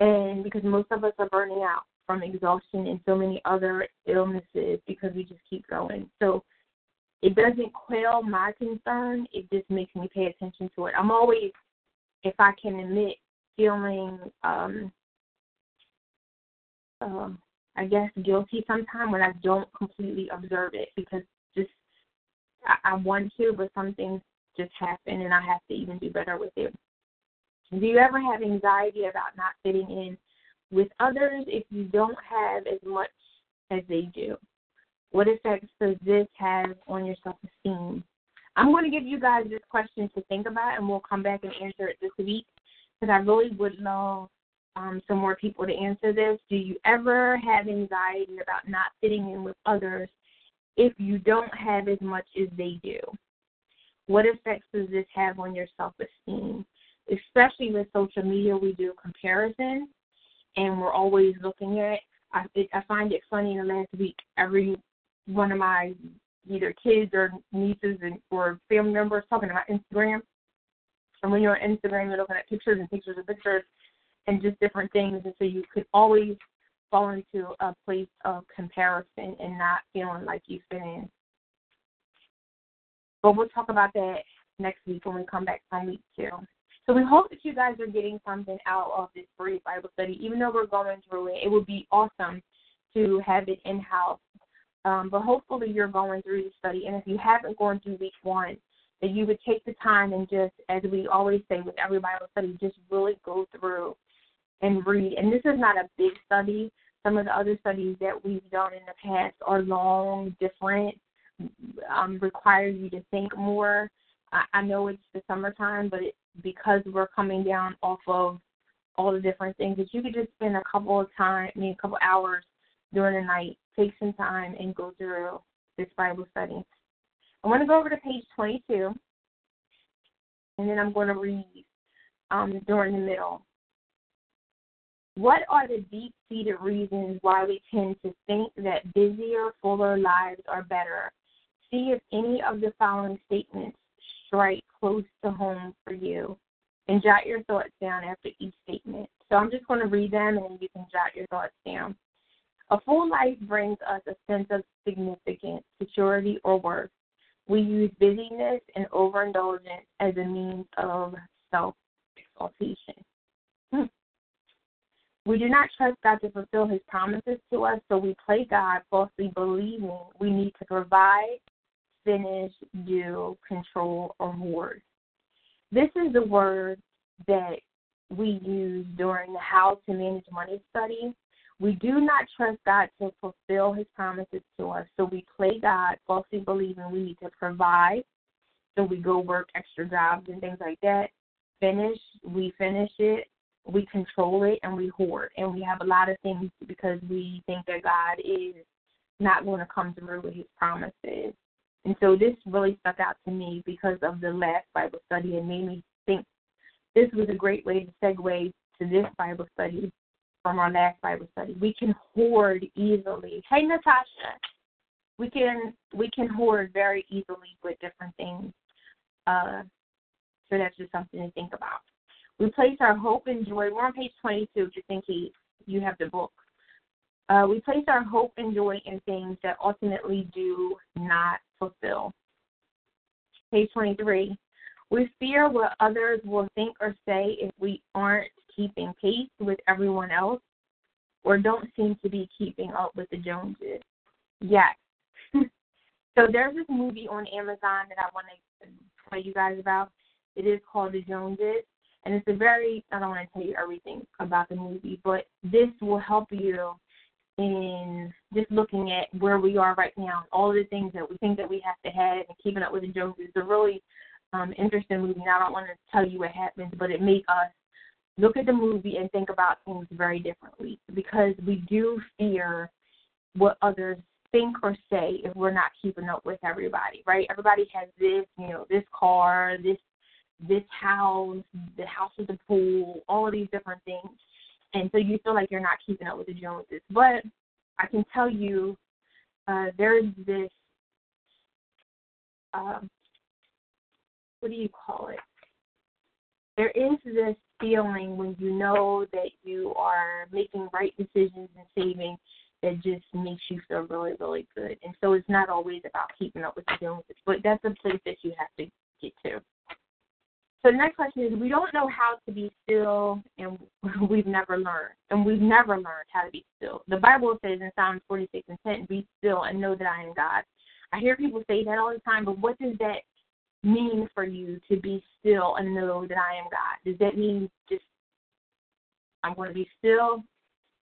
Speaker 4: And because most of us are burning out from exhaustion and so many other illnesses because we just keep going. So it doesn't quell my concern. It just makes me pay attention to it. I'm always, if I can admit, feeling, um, uh, I guess, guilty sometimes when I don't completely observe it because just I, I want to, but some things just happen and I have to even do better with it. Do you ever have anxiety about not fitting in with others if you don't have as much as they do? What effects does this have on your self esteem? I'm going to give you guys this question to think about, and we'll come back and answer it this week because I really would love um, some more people to answer this. Do you ever have anxiety about not fitting in with others if you don't have as much as they do? What effects does this have on your self esteem? Especially with social media, we do comparison, and we're always looking at. I, it, I find it funny in the last week. Every one of my either kids or nieces and or family members talking about Instagram. And when you're on Instagram, you're looking at pictures and pictures and pictures and just different things. And so you could always fall into a place of comparison and not feeling like you fit in. But we'll talk about that next week when we come back from week two. So we hope that you guys are getting something out of this brief Bible study. Even though we're going through it, it would be awesome to have it in house um, but hopefully you're going through the study. And if you haven't gone through week one, that you would take the time and just, as we always say with every Bible study, just really go through and read. And this is not a big study. Some of the other studies that we've done in the past are long, different, um, require you to think more. I, I know it's the summertime, but it, because we're coming down off of all the different things, that you could just spend a couple of time, I mean, a couple hours during the night take some time and go through this Bible study. I want to go over to page 22, and then I'm going to read um, during the middle. What are the deep seated reasons why we tend to think that busier, fuller lives are better? See if any of the following statements strike close to home for you and jot your thoughts down after each statement. So I'm just going to read them and then you can jot your thoughts down. A full life brings us a sense of significance, security, or worth. We use busyness and overindulgence as a means of self exaltation. Hmm. We do not trust God to fulfill his promises to us, so we play God falsely believing we need to provide, finish, do, control, or hoard. This is the word that we use during the How to Manage Money study we do not trust God to fulfill his promises to us. So we play God, falsely believing we need to provide. So we go work extra jobs and things like that. Finish, we finish it, we control it, and we hoard. And we have a lot of things because we think that God is not going to come through with his promises. And so this really stuck out to me because of the last Bible study and made me think this was a great way to segue to this Bible study from our last Bible study. We can hoard easily. Hey Natasha. We can we can hoard very easily with different things. Uh, so that's just something to think about. We place our hope and joy. We're on page 22, just in case you have the book. Uh, we place our hope and joy in things that ultimately do not fulfill. Page 23. We fear what others will think or say if we aren't keeping pace with everyone else or don't seem to be keeping up with the Joneses. Yes. [LAUGHS] so there's this movie on Amazon that I want to tell you guys about. It is called The Joneses. And it's a very, I don't want to tell you everything about the movie, but this will help you in just looking at where we are right now, all the things that we think that we have to have, and keeping up with the Joneses. It's a really um, interesting movie. And I don't want to tell you what happens, but it makes us look at the movie and think about things very differently because we do fear what others think or say if we're not keeping up with everybody, right? Everybody has this, you know, this car, this this house, the house with the pool, all of these different things. And so you feel like you're not keeping up with the Joneses. But I can tell you uh, there's this, uh, what do you call it? There is this feeling when you know that you are making right decisions and saving that just makes you feel really, really good. And so it's not always about keeping up with the Joneses, but that's a place that you have to get to. So the next question is we don't know how to be still and [LAUGHS] we've never learned. And we've never learned how to be still. The Bible says in Psalms 46 and 10, be still and know that I am God. I hear people say that all the time, but what does that mean for you to be still and know that I am God? Does that mean just I'm going to be still?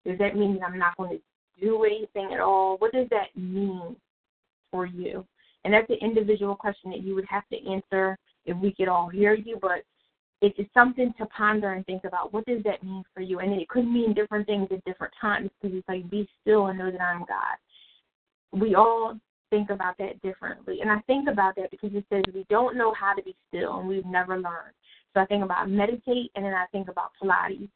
Speaker 4: Does that mean that I'm not going to do anything at all? What does that mean for you? And that's an individual question that you would have to answer if we could all hear you, but it is something to ponder and think about. What does that mean for you? And it could mean different things at different times because it's like, be still and know that I'm God. We all think about that differently. And I think about that because it says we don't know how to be still and we've never learned. So I think about meditate and then I think about Pilates.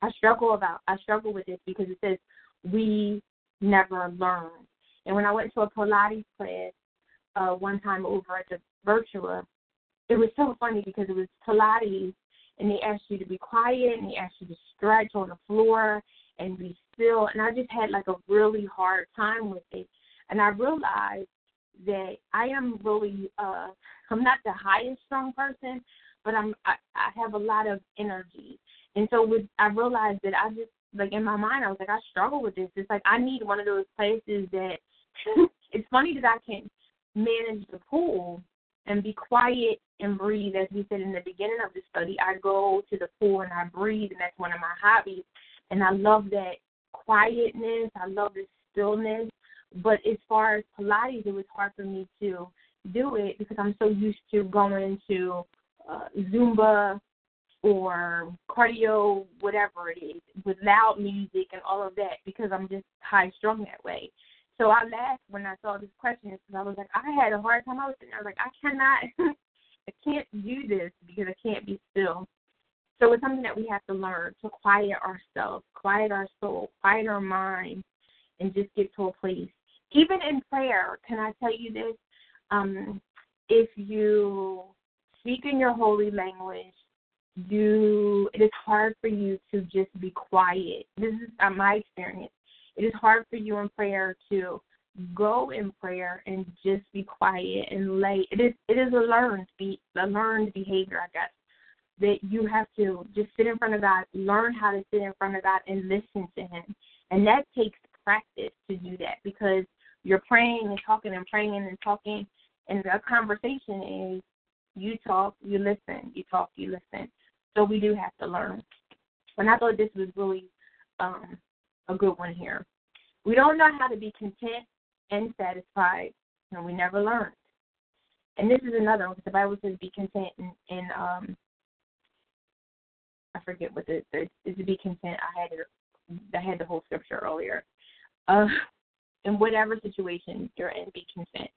Speaker 4: I struggle about I struggle with this because it says we never learn. And when I went to a Pilates class uh, one time over at the Virtua, it was so funny because it was Pilates and they asked you to be quiet and they asked you to stretch on the floor and be still. And I just had like a really hard time with it. And I realized that I am really uh I'm not the highest strong person, but I'm I, I have a lot of energy. And so with I realized that I just like in my mind I was like I struggle with this. It's like I need one of those places that [LAUGHS] it's funny that I can manage the pool and be quiet and breathe. As we said in the beginning of the study, I go to the pool and I breathe, and that's one of my hobbies. And I love that quietness. I love the stillness. But as far as Pilates, it was hard for me to do it because I'm so used to going to uh, Zumba or cardio, whatever it is, with loud music and all of that because I'm just high strung that way. So I laughed when I saw this question because I was like, I had a hard time. I was, I was like, I cannot, [LAUGHS] I can't do this because I can't be still. So it's something that we have to learn to quiet ourselves, quiet our soul, quiet our mind, and just get to a place. Even in prayer, can I tell you this? Um, if you speak in your holy language, you it is hard for you to just be quiet. This is uh, my experience it is hard for you in prayer to go in prayer and just be quiet and lay. It is it is a learned be a learned behavior, I guess, that you have to just sit in front of God, learn how to sit in front of God and listen to Him, and that takes practice to do that because you're praying and talking and praying and talking, and a conversation is you talk, you listen, you talk, you listen. So we do have to learn. And I thought this was really um, a good one here. We don't know how to be content and satisfied, and we never learned. And this is another one because the Bible says be content and, and um I forget what the, the is to be content. I had it I had the whole scripture earlier. Uh in whatever situation you're in, be content.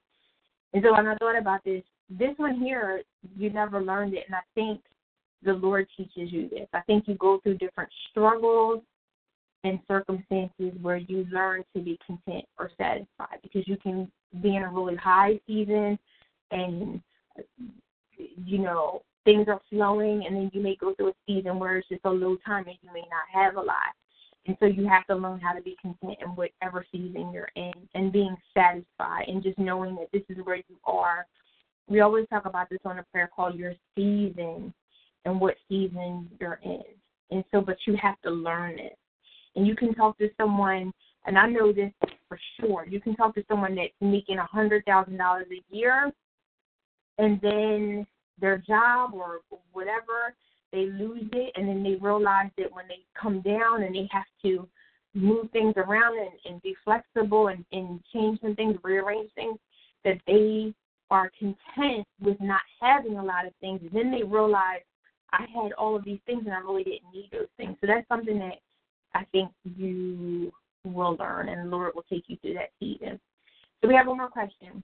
Speaker 4: And so when I thought about this, this one here, you never learned it. And I think the Lord teaches you this. I think you go through different struggles and circumstances where you learn to be content or satisfied because you can be in a really high season and you know things are flowing and then you may go through a season where it's just a low time and you may not have a lot. And so you have to learn how to be content in whatever season you're in and being satisfied and just knowing that this is where you are. We always talk about this on a prayer call your season and what season you're in. And so but you have to learn it and you can talk to someone and I know this for sure. You can talk to someone that's making a hundred thousand dollars a year and then their job or whatever, they lose it and then they realize that when they come down and they have to move things around and, and be flexible and, and change some things, rearrange things, that they are content with not having a lot of things. And then they realize I had all of these things and I really didn't need those things. So that's something that I think you will learn and the Lord will take you through that season. So we have one more question.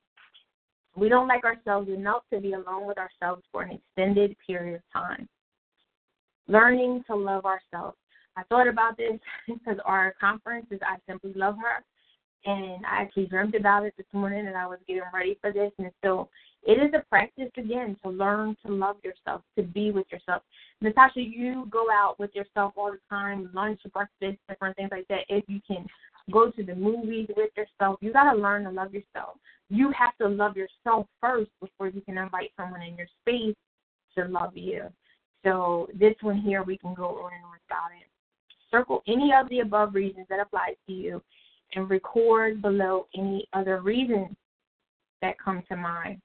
Speaker 4: We don't like ourselves enough to be alone with ourselves for an extended period of time. Learning to love ourselves. I thought about this [LAUGHS] because our conference is I Simply Love Her. And I actually dreamt about it this morning and I was getting ready for this. And so it is a practice again to learn to love yourself, to be with yourself. Natasha, you go out with yourself all the time, lunch, breakfast, different things like that. If you can go to the movies with yourself, you got to learn to love yourself. You have to love yourself first before you can invite someone in your space to love you. So this one here, we can go on and on about it. Circle any of the above reasons that apply to you and record below any other reasons that come to mind.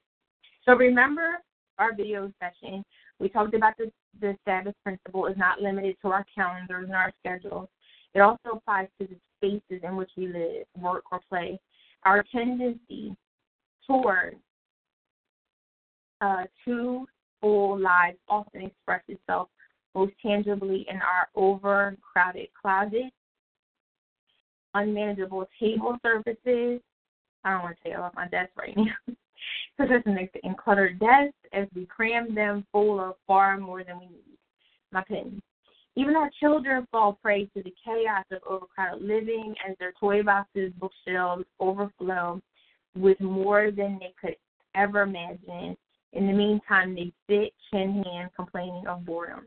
Speaker 4: So remember our video session. We talked about the, the Sabbath principle is not limited to our calendars and our schedules. It also applies to the spaces in which we live, work, or play. Our tendency toward uh, two full lives often expresses itself most tangibly in our overcrowded closets, unmanageable table surfaces. I don't want to say love my desk right now. [LAUGHS] Possessing the cluttered desks as we cram them full of far more than we need. My opinion. Even our children fall prey to the chaos of overcrowded living as their toy boxes, bookshelves overflow with more than they could ever imagine. In the meantime, they sit chin hand complaining of boredom.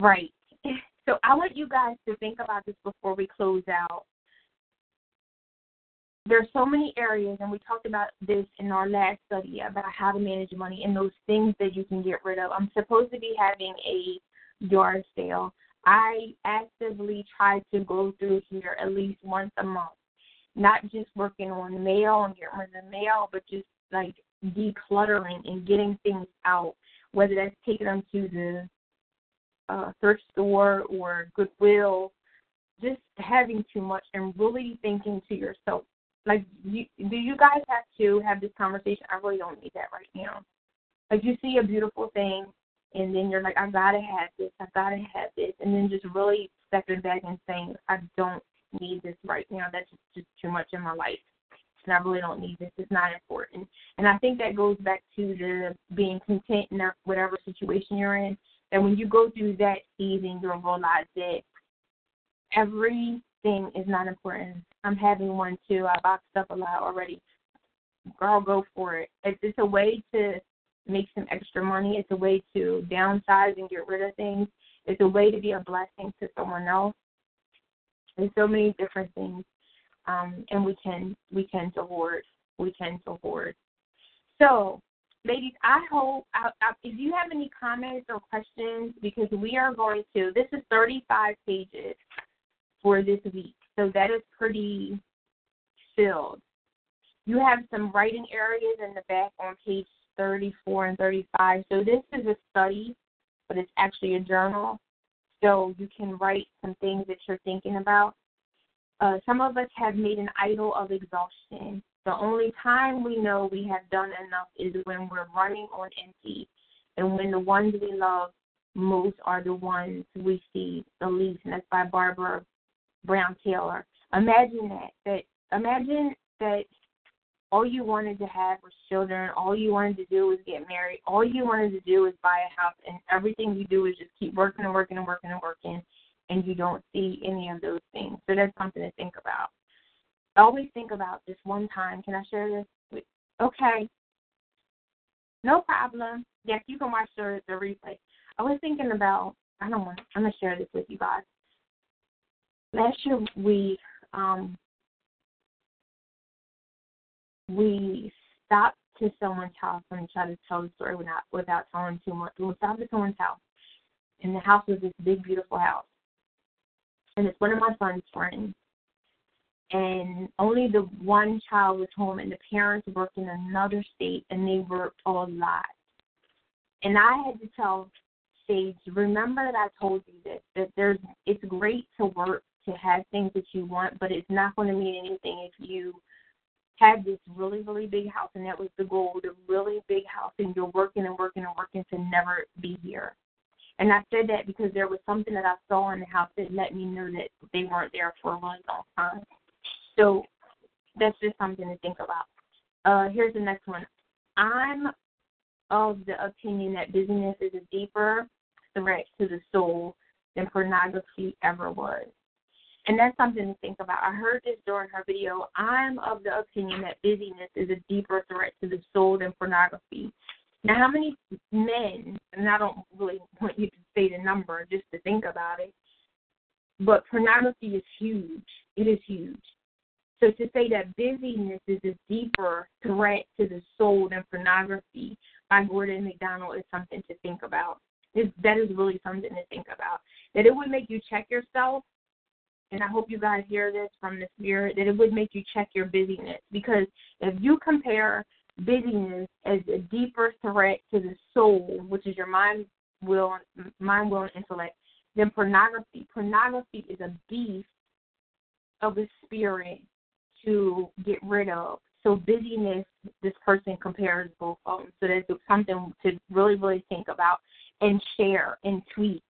Speaker 4: Right. [LAUGHS] So I want you guys to think about this before we close out. There's so many areas, and we talked about this in our last study about how to manage money and those things that you can get rid of. I'm supposed to be having a yard sale. I actively try to go through here at least once a month, not just working on mail and getting rid of the mail, but just like decluttering and getting things out, whether that's taking them to the uh, thrift store or Goodwill, just having too much and really thinking to yourself, like, you, do you guys have to have this conversation? I really don't need that right now. Like, you see a beautiful thing, and then you're like, I gotta have this, I gotta have this, and then just really stepping back and saying, I don't need this right now. That's just, just too much in my life. And I really don't need this. It's not important. And I think that goes back to the being content in whatever situation you're in that when you go through that season, you'll realize that everything is not important. I'm having one too. I boxed up a lot already. Girl, go for it. It's, it's a way to make some extra money. It's a way to downsize and get rid of things. It's a way to be a blessing to someone else. There's so many different things, um, and we can we tend to hoard. We tend to hoard. So ladies, I hope I, I, if you have any comments or questions, because we are going to. This is 35 pages for this week, so that is pretty filled. You have some writing areas in the back on page 34 and 35. So this is a study, but it's actually a journal. So you can write some things that you're thinking about. Uh, some of us have made an idol of exhaustion. The only time we know we have done enough is when we're running on empty and when the ones we love most are the ones we see the least. And that's by Barbara Brown Taylor. Imagine that. That imagine that all you wanted to have was children, all you wanted to do was get married, all you wanted to do was buy a house, and everything you do is just keep working and working and working and working, and you don't see any of those things. So that's something to think about. Always think about this one time. Can I share this? With, okay. No problem. Yes, you can watch the, the replay. I was thinking about, I don't want, I'm to share this with you guys. Last year we um, we stopped to someone's house and tried to tell the story without without telling too much. We stopped at someone's house, and the house was this big, beautiful house, and it's one of my son's friends. And only the one child was home, and the parents worked in another state, and they worked a lot. And I had to tell Sage, remember that I told you this that there's it's great to work to have things that you want, but it's not going to mean anything if you had this really, really big house, and that was the goal, the really big house, and you're working and working and working to never be here. And I said that because there was something that I saw in the house that let me know that they weren't there for a really long time. So that's just something to think about. Uh, here's the next one. I'm of the opinion that busyness is a deeper threat to the soul than pornography ever was. And that's something to think about. I heard this during her video. I'm of the opinion that busyness is a deeper threat to the soul than pornography. Now, how many men, and I don't really want you to say the number just to think about it, but pornography is huge. It is huge. So to say that busyness is a deeper threat to the soul than pornography by Gordon MacDonald is something to think about. It, that is really something to think about. That it would make you check yourself and I hope you guys hear this from the Spirit, that it would make you check your busyness. Because if you compare busyness as a deeper threat to the soul, which is your mind, will, mind, will, and intellect, then pornography. Pornography is a beast of the spirit to get rid of. So busyness, this person compares both of them. So that's something to really, really think about and share and tweet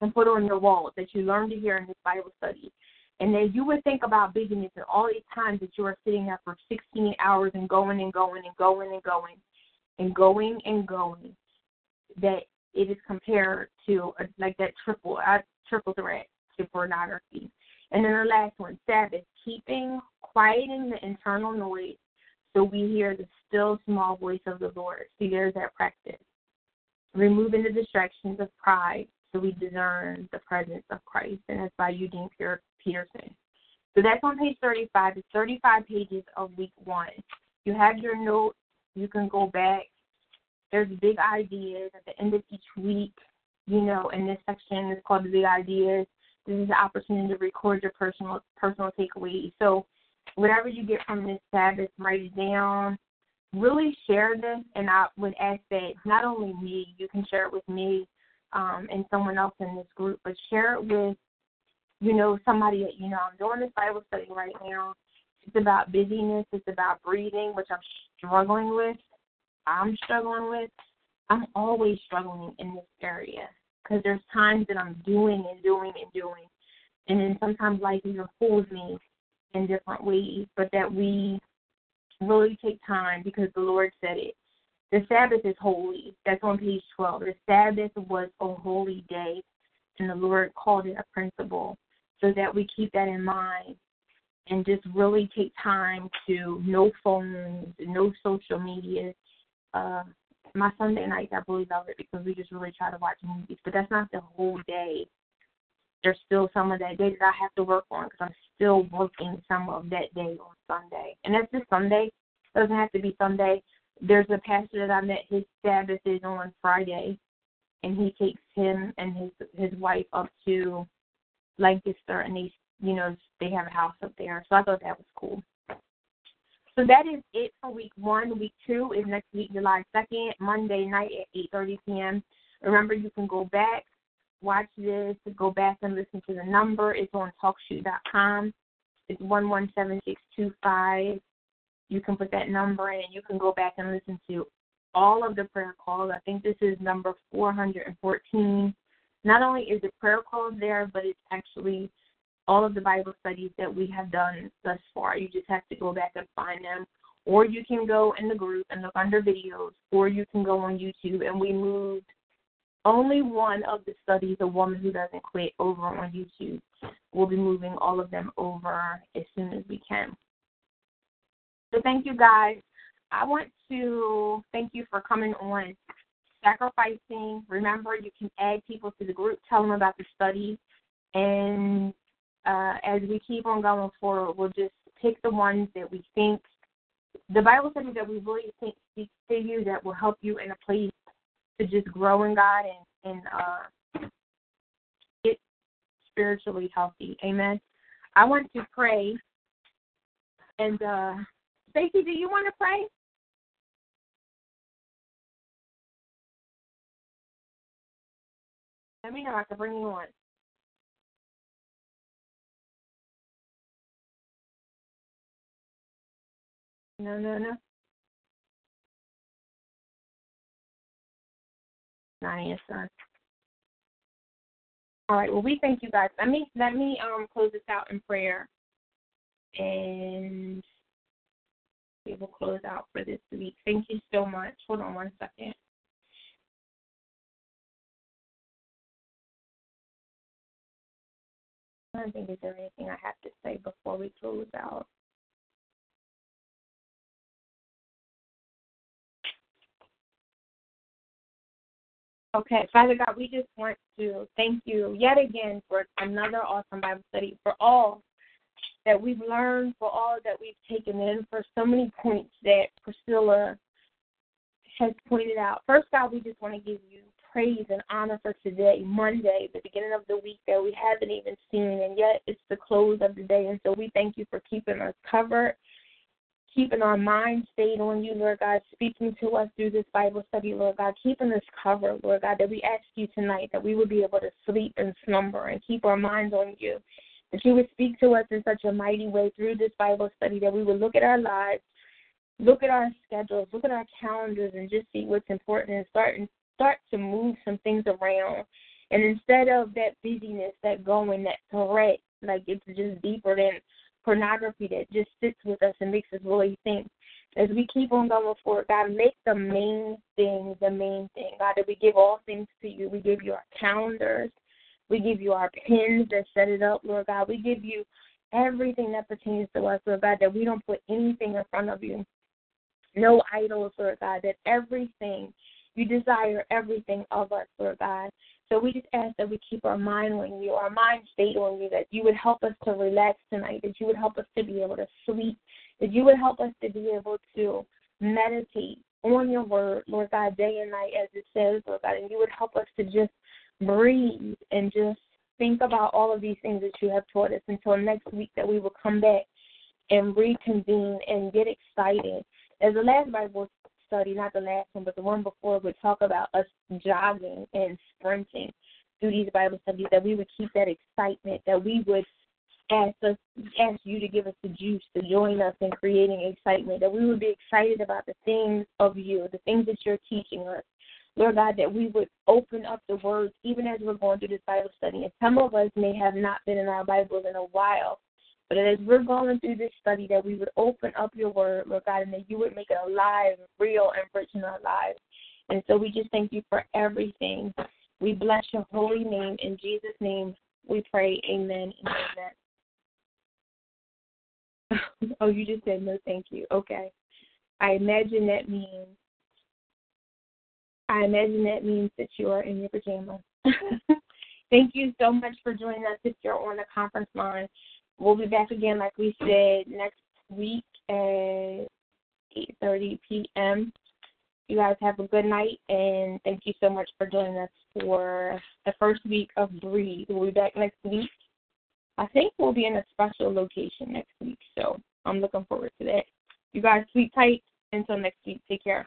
Speaker 4: and put on your walls that you learned to hear in this Bible study. And then you would think about busyness and all these times that you are sitting there for 16 hours and going and going and going and going and going and going, that it is compared to like that triple uh, triple threat to pornography. And then the last one, Sabbath, keeping quieting the internal noise so we hear the still small voice of the Lord. See, there's that practice. Removing the distractions of pride so we discern the presence of Christ, and that's by Eugene Peterson. So that's on page 35. It's 35 pages of week one. You have your notes. You can go back. There's big ideas at the end of each week. You know, in this section is called the big ideas. This is the opportunity to record your personal personal takeaways. So whatever you get from this Sabbath, write it down. Really share this, and I would ask that not only me, you can share it with me, um, and someone else in this group, but share it with, you know, somebody that you know. I'm doing this Bible study right now. It's about busyness. It's about breathing, which I'm struggling with. I'm struggling with. I'm always struggling in this area because there's times that I'm doing and doing and doing, and then sometimes life even pulls me in different ways. But that we really take time because the Lord said it the Sabbath is holy. That's on page 12. The Sabbath was a holy day, and the Lord called it a principle so that we keep that in mind and just really take time to no phones, no social media. Uh, my Sunday nights, I really love it because we just really try to watch movies, but that's not the whole day. There's still some of that day that I have to work on because I'm still working some of that day on Sunday. And that's just Sunday. It doesn't have to be Sunday there's a pastor that I met. His Sabbath is on Friday, and he takes him and his his wife up to Lancaster, and they you know they have a house up there. So I thought that was cool. So that is it for week one. Week two is next week, July second, Monday night at eight thirty p.m. Remember, you can go back, watch this, go back and listen to the number. It's on TalkShoe.com. It's one one seven six two five you can put that number in and you can go back and listen to all of the prayer calls. I think this is number 414. Not only is the prayer calls there, but it's actually all of the Bible studies that we have done thus far. You just have to go back and find them or you can go in the group and look under videos, or you can go on YouTube. And we moved only one of the studies, A Woman Who Doesn't Quit, over on YouTube. We'll be moving all of them over as soon as we can. So thank you guys. I want to thank you for coming on, sacrificing. Remember, you can add people to the group, tell them about the study, and uh, as we keep on going forward, we'll just pick the ones that we think the Bible study that we really think speaks to you that will help you in a place to just grow in God and and uh, get spiritually healthy. Amen. I want to pray, and uh, Stacy, do you want to pray? Let me know. I can bring you on. No, no, no. Not. All right. Well, we thank you guys. Let me let me um close this out in prayer, and we will close out for this week. Thank you so much. Hold on one second. I don't think is there anything I have to say before we close out. Okay, Father God, we just want to thank you yet again for another awesome Bible study, for all that we've learned, for all that we've taken in, for so many points that Priscilla has pointed out. First, God, we just want to give you praise and honor for today, Monday, the beginning of the week that we haven't even seen, and yet it's the close of the day. And so we thank you for keeping us covered keeping our mind stayed on you, Lord God, speaking to us through this Bible study, Lord God, keeping us covered, Lord God, that we ask you tonight that we would be able to sleep and slumber and keep our minds on you. That you would speak to us in such a mighty way through this Bible study that we would look at our lives, look at our schedules, look at our calendars, and just see what's important and start and start to move some things around. And instead of that busyness, that going, that threat, like it's just deeper than pornography that just sits with us and makes us really think. As we keep on going forward, God, make the main thing the main thing. God, that we give all things to you. We give you our calendars. We give you our pins that set it up, Lord God. We give you everything that pertains to us, Lord God, that we don't put anything in front of you. No idols, Lord God, that everything, you desire everything of us, Lord God. So we just ask that we keep our mind on you, our mind stayed on you, that you would help us to relax tonight, that you would help us to be able to sleep, that you would help us to be able to meditate on your word, Lord God, day and night, as it says, Lord God, and you would help us to just breathe and just think about all of these things that you have taught us until next week that we will come back and reconvene and get excited. As the last Bible study, not the last one, but the one before, would talk about us jogging and sprinting through these Bible studies, that we would keep that excitement, that we would ask us ask you to give us the juice to join us in creating excitement, that we would be excited about the things of you, the things that you're teaching us. Lord God, that we would open up the words even as we're going through this Bible study. And some of us may have not been in our Bibles in a while, but as we're going through this study, that we would open up your word, Lord God, and that you would make it alive, real, and rich in our lives. And so we just thank you for everything. We bless your holy name. In Jesus' name we pray. Amen amen. [LAUGHS] oh, you just said no thank you. Okay. I imagine that means I imagine that means that you are in your pajamas. [LAUGHS] Thank you so much for joining us if you're on the conference line. We'll be back again, like we said, next week at 8.30 p.m. You guys have a good night, and thank you so much for joining us for the first week of Breathe. We'll be back next week. I think we'll be in a special location next week, so I'm looking forward to that. You guys sleep tight. Until next week, take care.